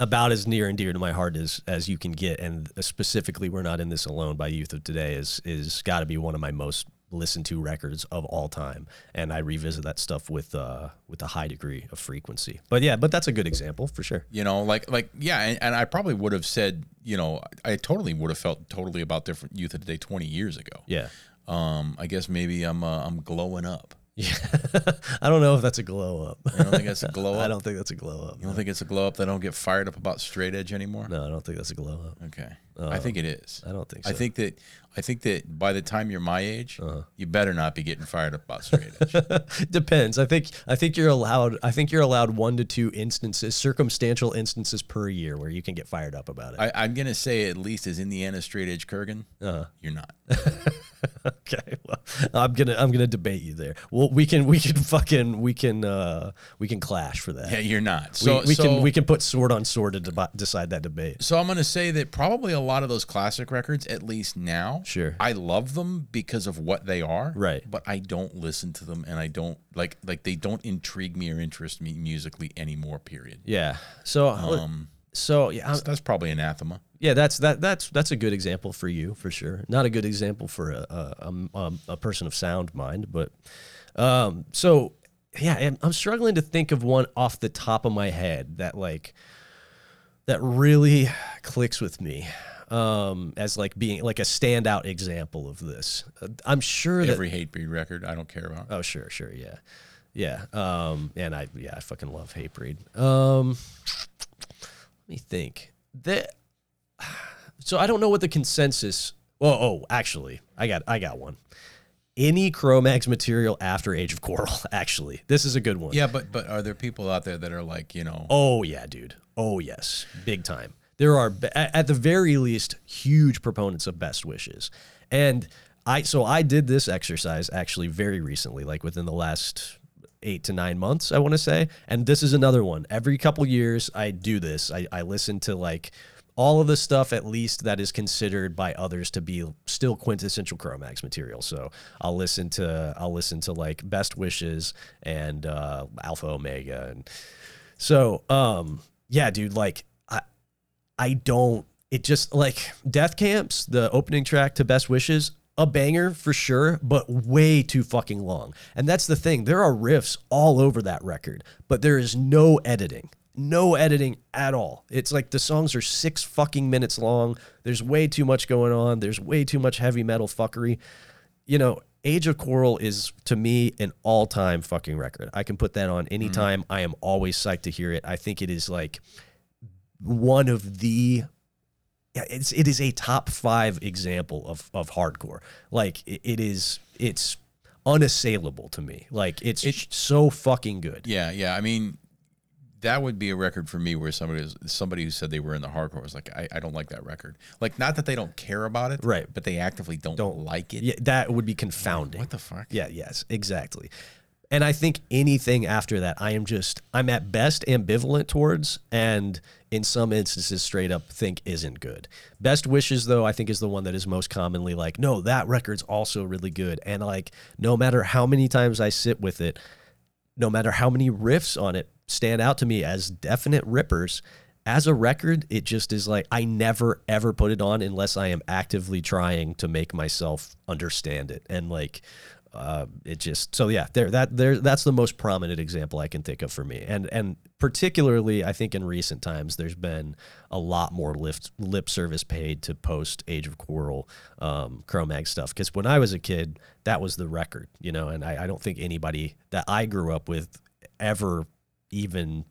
about as near and dear to my heart as as you can get, and specifically, "We're Not in This Alone" by Youth of Today is is got to be one of my most listened to records of all time, and I revisit that stuff with uh with a high degree of frequency. But yeah, but that's a good example for sure. You know, like like yeah, and, and I probably would have said, you know, I totally would have felt totally about different Youth of Today 20 years ago. Yeah. Um, I guess maybe I'm uh, I'm glowing up. Yeah, I don't know if that's a glow up. You don't think that's a glow up. I don't think that's a glow up. You don't think it's a glow up that I don't get fired up about straight edge anymore? No, I don't think that's a glow up. Okay. I think it is. I don't think I so. think that I think that by the time you're my age, you better not be getting fired up about straight edge. Depends. I think I think you're allowed. I think you're allowed one to two instances, circumstantial instances per year, where you can get fired up about it. I, I'm gonna say at least as Indiana straight edge Kurgan, Uh-huh. you're not. okay, well, I'm gonna I'm gonna debate you there. Well, we can we can fucking we can uh we can clash for that. Yeah, you're not. We- So we, so, can we can put sword on sword to deba- decide that debate. So I'm going to say that probably a lot of those classic records, at least now, Sure. I love them because of what they are. Right. But I don't listen to them, and I don't like like they don't intrigue me or interest me musically anymore. Period. Yeah. So Um, so yeah, so that's probably anathema. Yeah, that's that that's that's a good example for you for sure. Not a good example for a a, a, a person of sound mind, but um, so yeah, I'm, I'm struggling to think of one off the top of my head that like that really clicks with me um, as like being like a standout example of this. Uh, I'm sure that Every Hatebreed record, I don't care about. Oh, sure, sure, yeah, yeah. Um, and I, yeah, I fucking love Hatebreed. Um, let me think. That. So I don't know what the consensus. Oh, oh, actually, I got, I got one. Any Cro-Mags material after Age of Quarrel. Actually, this is a good one. Yeah, but but are there people out there that are like you know? Oh yeah, dude. Oh yes, big time. There are at the very least huge proponents of best wishes, and I so I did this exercise actually very recently, like within the last eight to nine months, I want to say. And this is another one. Every couple years, I do this. I, I listen to like all of the stuff at least that is considered by others to be still quintessential Cro-Mags material. So I'll listen to I'll listen to like Best Wishes and uh, Alpha Omega and so um yeah, dude, like I don't it just like Death Camps, the opening track to Best Wishes, a banger for sure, but way too fucking long. And that's the thing. There are riffs all over that record, but there is no editing. No editing at all. It's like the songs are six fucking minutes long. There's way too much going on. There's way too much heavy metal fuckery. You know, Age of Quarrel is to me an all-time fucking record. I can put that on anytime. Mm-hmm. I am always psyched to hear it. I think it is like one of the it's it is a top five example of of hardcore. Like it, it is it's unassailable to me. Like it's it's so fucking good. Yeah, yeah. I mean, that would be a record for me where somebody was, somebody who said they were in the hardcore was like, I, I don't like that record. Like, not that they don't care about it, Right. But they actively don't don't, like it. Yeah, that would be confounding. What the fuck? Yeah, yes, exactly. And I think anything after that, I am just, I'm at best ambivalent towards, and in some instances, straight up think isn't good. Best Wishes, though, I think is the one that is most commonly like, no, that record's also really good. And like, no matter how many times I sit with it, no matter how many riffs on it stand out to me as definite rippers, as a record, it just is like I never ever put it on unless I am actively trying to make myself understand it. And like uh, it just so yeah, there that there that's the most prominent example I can think of for me. And and particularly I think in recent times there's been a lot more lift, lip service paid to post Age of Quarrel um, Cro-Mag stuff because when I was a kid that was the record, you know, and I, I don't think anybody that I grew up with ever even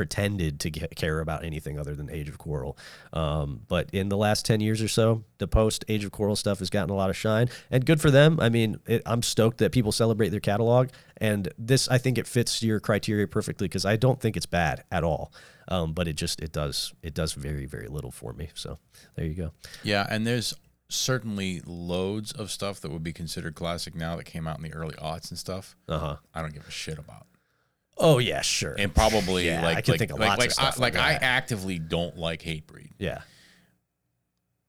pretended to get, care about anything other than Age of Quarrel. Um, but in the last 10 years or so, the post Age of Quarrel stuff has gotten a lot of shine and good for them. I mean, it, I'm stoked that people celebrate their catalog. And this, I think it fits your criteria perfectly because I don't think it's bad at all. Um, but it just, it does, it does very, very little for me. So there you go. Yeah, and there's certainly loads of stuff that would be considered classic now that came out in the early aughts and stuff. Uh huh. I don't give a shit about. Oh yeah, sure. And probably Yeah, like I can like, think of like, lots like, of stuff I, like I actively don't like Hatebreed. Yeah.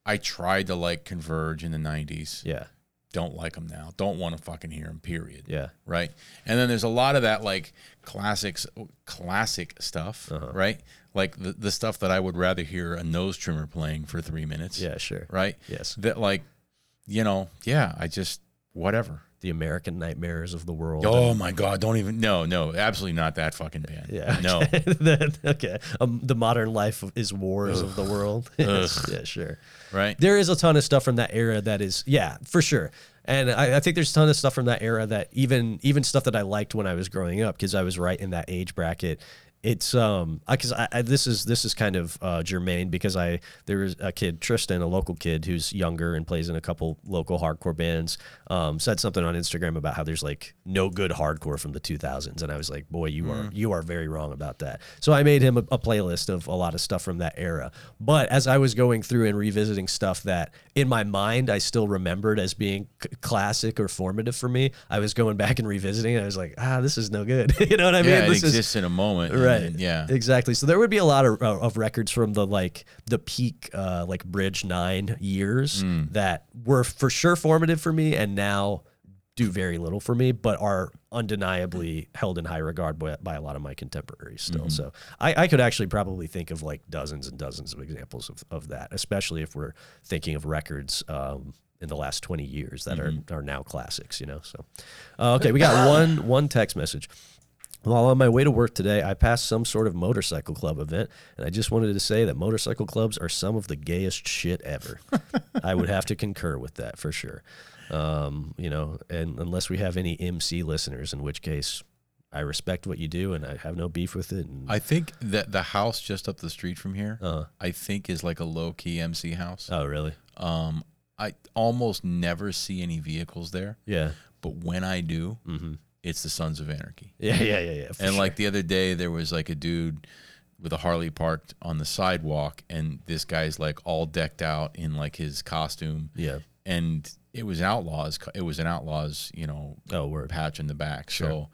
I tried to like Converge in the '90s. Yeah. Don't like them now. Don't want to fucking hear them. Period. Yeah. Right. And then there's a lot of that like classics, classic stuff. Uh-huh. Right. Like the the stuff that I would rather hear a nose trimmer playing for three minutes. Yeah, sure. Right. Yes. That like, you know, yeah. I just whatever. The American Nightmares of the World. Oh my God! Don't even. No, no, absolutely not that fucking band. Yeah. No. The- okay. Um, the modern life is wars of the world. Yeah, sure. Right. There is a ton of stuff from that era that is, yeah, for sure. And I, I think there's a ton of stuff from that era that even even stuff that I liked when I was growing up because I was right in that age bracket. It's um because I, I this is this is kind of uh, germane because I there was a kid Tristan a local kid who's younger and plays in a couple local hardcore bands um, said something on Instagram about how there's like no good hardcore from the 2000s and I was like boy you are Mm. you are very wrong about that so I made him a, a playlist of a lot of stuff from that era but as I was going through and revisiting stuff that in my mind I still remembered as being c- classic or formative for me I was going back and revisiting and I was like ah this is no good you know what I mean yeah, it This is- exists in a moment. and right then- yeah. exactly so there would be a lot of, uh, of records from the like the peak uh like bridge nine years Mm. that were for sure formative for me and now do very little for me but are undeniably held in high regard by, by a lot of my contemporaries still Mhm. so I, I could actually probably think of like dozens and dozens of examples of, of that especially if we're thinking of records um in the last 20 years that are, are now classics you know so uh, okay we got one one text message while on my way to work today, I passed some sort of motorcycle club event, and I just wanted to say that motorcycle clubs are some of the gayest shit ever. I would have to concur with that for sure. Um, you know, and unless we have any MC listeners, in which case I respect what you do and I have no beef with it. And I think that the house just up the street from here, Uh. I think is like a low key MC house. oh, really? Um, I almost never see any vehicles there. Yeah. But when I do, Mhm. It's the Sons of Anarchy. Yeah, yeah, yeah, yeah. and sure. like the other day, there was like a dude with a Harley parked on the sidewalk, and this guy's like all decked out in like his costume. Yeah. And it was Outlaws. It was an Outlaws, you know, oh, word. patch in the back. Sure.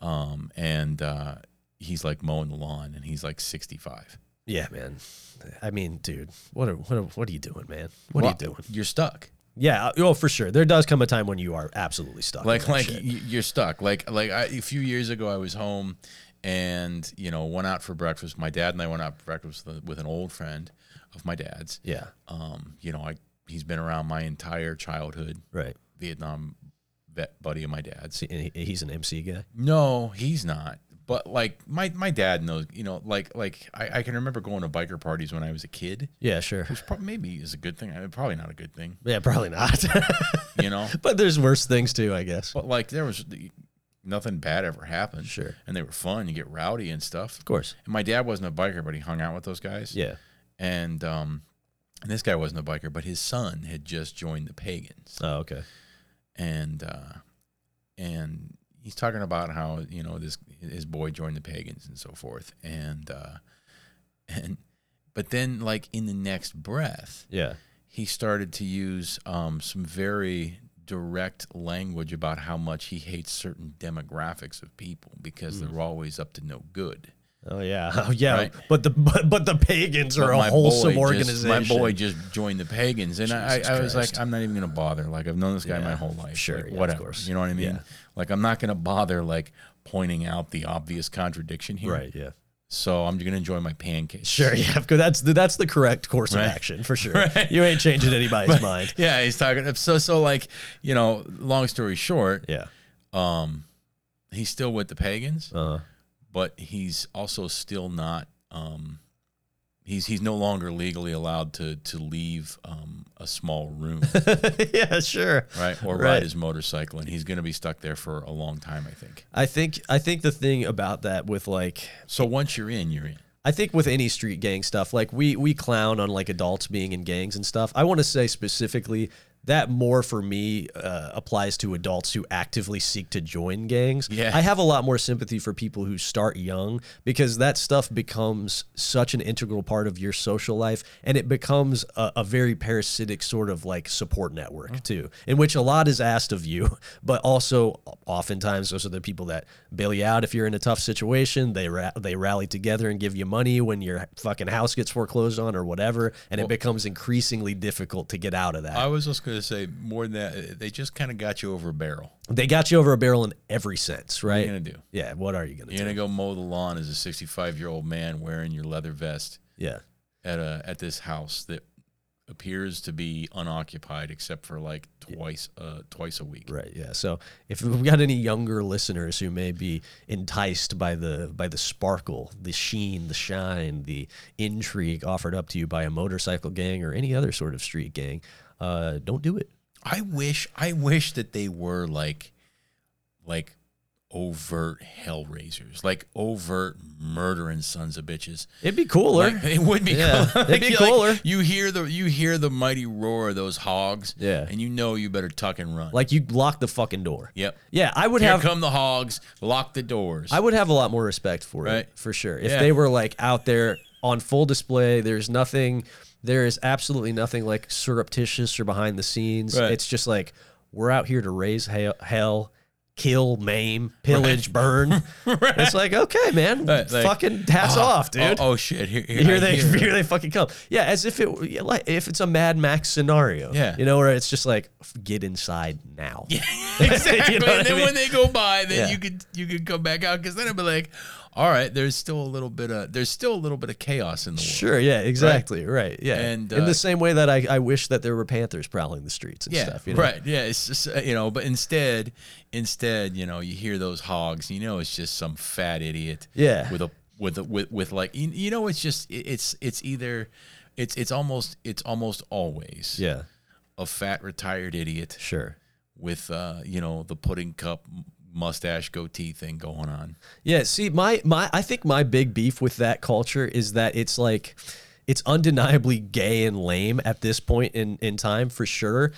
So, um, and uh, he's like mowing the lawn, and he's like sixty-five. yeah, man. I mean, dude, what are, what are, what are you doing, man? What Well, are you doing? You're stuck. Yeah, oh, for sure. There does come a time when you are absolutely stuck. like like shit. you're stuck like like I, a few years ago i was home and you know went out for breakfast my dad and i went out for breakfast with, with an old friend of my dad's Yeah. um you know i he's been around my entire childhood Right. vietnam vet buddy of my dad's and he- he's an MC guy. no he's not but like my my dad knows you know like like I, I can remember going to biker parties when i was a kid Yeah, sure. which maybe is a good thing I mean, probably not a good thing Yeah, probably not. you know but there's worse things too, I guess. But like there was nothing bad ever happened. Sure. And they were fun. You get rowdy and stuff. Of course. And my dad wasn't a biker, but he hung out with those guys. Yeah. And um and this guy wasn't a biker, but his son had just joined the pagans. Oh, okay. And uh and he's talking about how, you know, this his boy joined the pagans and so forth. And uh and but then like in the next breath, Yeah. he started to use um, some very direct language about how much he hates certain demographics of people because Mm. they're always up to no good. Oh yeah, oh yeah. Right. But the but, but the pagans are But a my wholesome organization. Just, my boy just joined the pagans, and I, I was like, I'm not even gonna bother. Like I've known this guy my whole life. sure, Like, yeah, of whatever. course. You know what I mean? Yeah. Like I'm not gonna bother like pointing out the obvious contradiction here. Right. Yeah. So I'm gonna enjoy my pancakes. Sure. Yeah. Because that's the, that's the correct course Right. of action for sure. Right. You ain't changing anybody's But, mind. Yeah, he's talking. So so like you know, long story short, Yeah. um, he's still with the pagans, Uh. But he's also still not. Um, he's he's no longer legally allowed to to leave um, a small room, yeah. Sure. right, or Right. ride his motorcycle, and he's going to be stuck there for a long time. I think. I think I think the thing about that with like So once you're in, you're in. I think with any street gang stuff, like we we clown on like adults being in gangs and stuff. I want to say specifically that more for me uh, applies to adults who actively seek to join gangs. Yeah. I have a lot more sympathy for people who start young because that stuff becomes such an integral part of your social life and it becomes a, a very parasitic sort of like support network too, in which a lot is asked of you, but also oftentimes those are the people that bail you out if you're in a tough situation. They ra- they rally together and give you money when your fucking house gets foreclosed on or whatever, and it becomes increasingly difficult to get out of that. I was just going to say more than that. They just kind of got you over a barrel. They got you over a barrel in every sense, right? What are you going to do? Yeah, what are you gonna do? You're going to go mow the lawn as a 65 year old man wearing your leather vest. Yeah. At a at this house that appears to be unoccupied except for like twice uh twice a week. Right. Yeah. So if we've got any younger listeners who may be enticed by the by the sparkle, the sheen, the shine, the intrigue offered up to you by a motorcycle gang or any other sort of street gang, uh, don't do it. I wish I wish that they were like like overt hellraisers, like overt murdering sons of bitches. It'd be cooler. Like, it would be Yeah, cool. it'd be Like, cooler. you hear the you hear the mighty roar of those hogs. Yeah. And you know you better tuck and run. Like you lock the fucking door. Yep. Yeah, I would Here have come the hogs, lock the doors. I would have a lot more respect for Right. it, for sure. If Yeah. they were like out there on full display, there's nothing, there is absolutely nothing like surreptitious or behind the scenes. Right. It's just like we're out here to raise hell, hell kill, maim, pillage, burn. It's like okay, man, Right, like, fucking hats oh, off, dude. Oh, oh, shit! Here, here, Here they hear- here they fucking come. Yeah, as if it like if it's a Mad Max scenario. Yeah. you know, where it's just like get inside now. Yeah, exactly. You know and I then mean? when they go by, then Yeah. you could you could come back out because then it'd be like, all right, there's still a little bit of there's still a little bit of chaos in the world. Sure, yeah, exactly, right, yeah. And, in uh, the same way that I, I wish that there were panthers prowling the streets and yeah, stuff. You know? right. Yeah, it's just uh, you know, but instead, instead, you know, you hear those hogs. You know, it's just some fat idiot. Yeah. with a with a, with with like you, you know, it's just it- it's it's either it's it's almost it's almost always Yeah, a fat retired idiot sure. with uh you know the pudding cup mustache goatee thing going on. Yeah, see, my my I think my big beef with that culture is that it's like it's undeniably gay and lame at this point in in time for sure.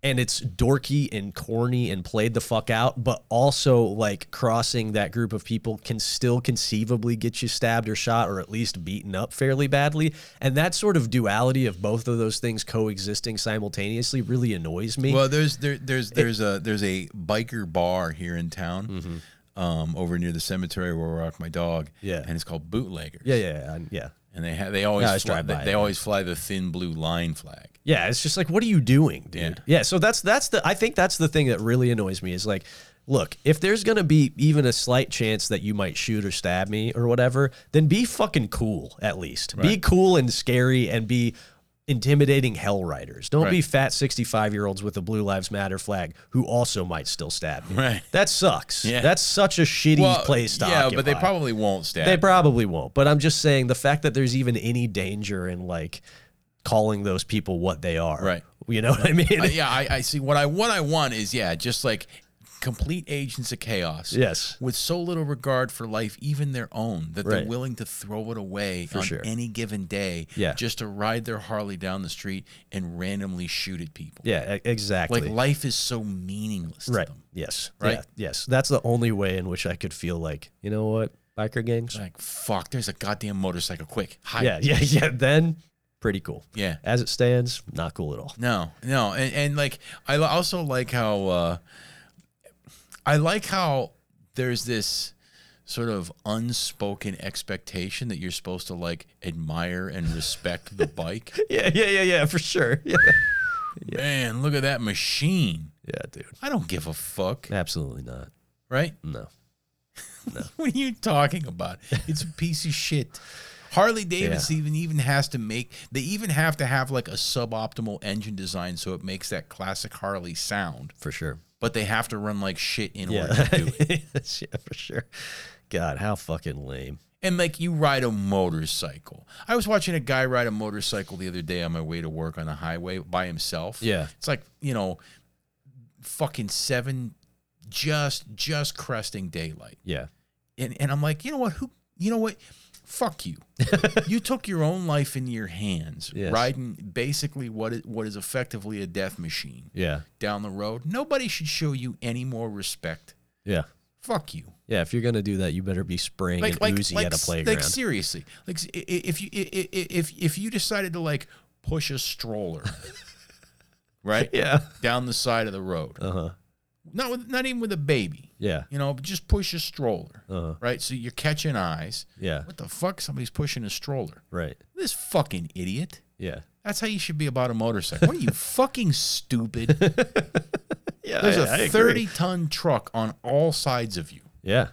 And it's dorky and corny and played the fuck out, but also like crossing that group of people can still conceivably get you stabbed or shot or at least beaten up fairly badly. And that sort of duality of both of those things coexisting simultaneously really annoys me. Well, there's there, there's there's a there's a biker bar here in town, um, over near the cemetery where I walk my dog. Mm-hmm. Yeah. and it's called Bootleggers. yeah, yeah, yeah, yeah. And they have they always just fly, they, they always fly the thin blue line flag. Yeah, it's just like, what are you doing, dude? Yeah. Yeah. so that's that's the I think that's the thing that really annoys me is like, look, if there's gonna be even a slight chance that you might shoot or stab me or whatever, then be fucking cool at least. Be cool and scary and be intimidating hell riders. Don't be fat 65 year olds with a Blue Lives Matter flag who also might still stab me. Right. That sucks. Yeah. That's such a shitty Well, place to yeah, but they probably won't stab. They probably won't. But I'm just saying the fact that there's even any danger in like calling those people what they are. Right. You know what I mean? Uh, yeah, I, I see. What I what I want is yeah, just like complete agents of chaos. Yes. with so little regard for life, even their own, that Right. they're willing to throw it away For on sure. any given day, Yeah. just to ride their Harley down the street and randomly shoot at people. Yeah, exactly. Like life is so meaningless to right. them. Yes. Right? Yeah, yes. That's the only way in which I could feel like, you know what? Biker gangs? Like fuck, there's a goddamn motorcycle. Quick, hide. Yeah, yeah, yeah. Then pretty cool. Yeah. As it stands, not cool at all. No, no, and, and like I also like how uh, I like how there's this sort of unspoken expectation that you're supposed to like admire and respect the bike. Yeah, yeah, yeah, yeah, for sure. Yeah. Man, look at that machine. Yeah, dude. I don't give a fuck, Absolutely not. right? No. what are you talking about? It's a piece of shit. Harley Davidson even even has to make they even have to have like a suboptimal engine design so it makes that classic Harley sound. For sure. But they have to run like shit in Yeah. order to do it. yeah, for sure. God, how fucking lame. And like you ride a motorcycle. I was watching a guy ride a motorcycle the other day on my way to work on the highway by himself. Yeah. It's like, you know, fucking seven just just cresting daylight. Yeah. And and I'm like, you know what? Who you know what? Fuck you. you took your own life in your hands, Yes. riding basically what is, what is effectively a death machine Yeah. down the road. Nobody should show you any more respect. Yeah. Fuck you. Yeah, if you're gonna do that, you better be spraying an Uzi at a playground. Like seriously, like if you if if you decided to like push a stroller, right? Yeah. Down the side of the road, Uh huh. Not with not even with a baby, Yeah. you know, just push a stroller, Uh huh. right? So you're catching eyes. Yeah. What the fuck? Somebody's pushing a stroller. Right. This fucking idiot. Yeah. That's how you should be about a motorcycle. What are you fucking stupid? Yeah. There's I- a I agree. 30 ton truck on all sides of you. Yeah.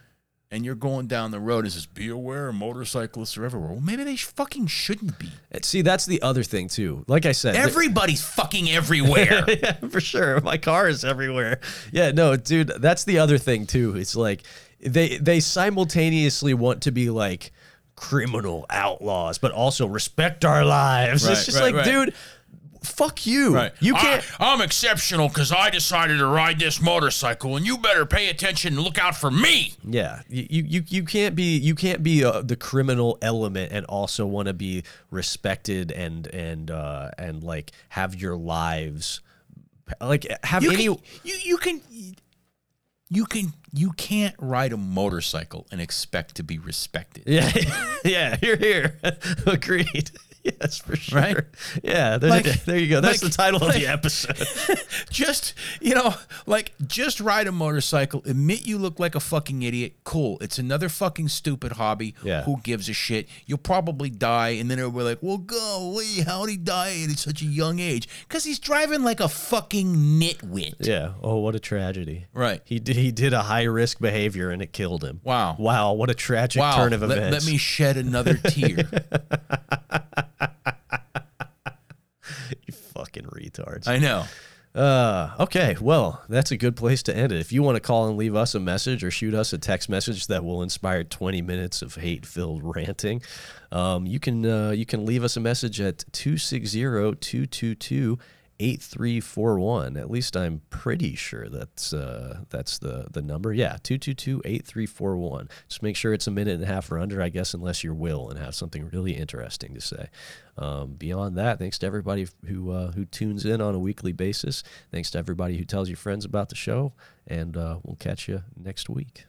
And you're going down the road. It says, "Be aware, motorcyclists are everywhere." Well, maybe they sh- fucking shouldn't be. Eh, see, that's the other thing too. Like I said, Everybody's fucking everywhere. yeah, for sure. My car is everywhere. Yeah, no, dude, that's the other thing too. It's like they they simultaneously want to be like criminal outlaws, but also respect our lives. Right, it's just right, like, right. dude, fuck you. You can't. I, am exceptional because I decided to ride this motorcycle, and you better pay attention and look out for me. Yeah, you you you, you can't be you can't be uh, the criminal element and also want to be respected and and uh, and like have your lives like have You any. can, you you can you can you can't ride a motorcycle and expect to be respected. Yeah, yeah, you're here. Agreed. Yes, for sure. Right? Yeah, there, Like- there you go. That's like- the title of the episode. just you know like just ride a motorcycle admit you look like a fucking idiot cool it's another fucking stupid hobby Yeah. who gives a shit you'll probably die and then everybody like well golly how'd he die at such a young age because he's driving like a fucking nitwit Yeah. Oh, what a tragedy. Right. He did. He did a high risk behavior and it killed him. Wow. Wow. What a tragic wow turn of let, events. let me shed another tear you fucking retards. i know Uh, okay, well, that's a good place to end it. If you want to call and leave us a message or shoot us a text message that will inspire 20 minutes of hate-filled ranting, um, you can uh, you can leave us a message at 260-222-8341. At least I'm pretty sure that's uh, that's the the number. Yeah, 222-8341. Just make sure it's a minute and a half or under, I guess, unless you're Will and have something really interesting to say. Um, beyond that, thanks to everybody who uh, who tunes in on a weekly basis. Thanks to everybody who tells your friends about the show, and uh, we'll catch you next week.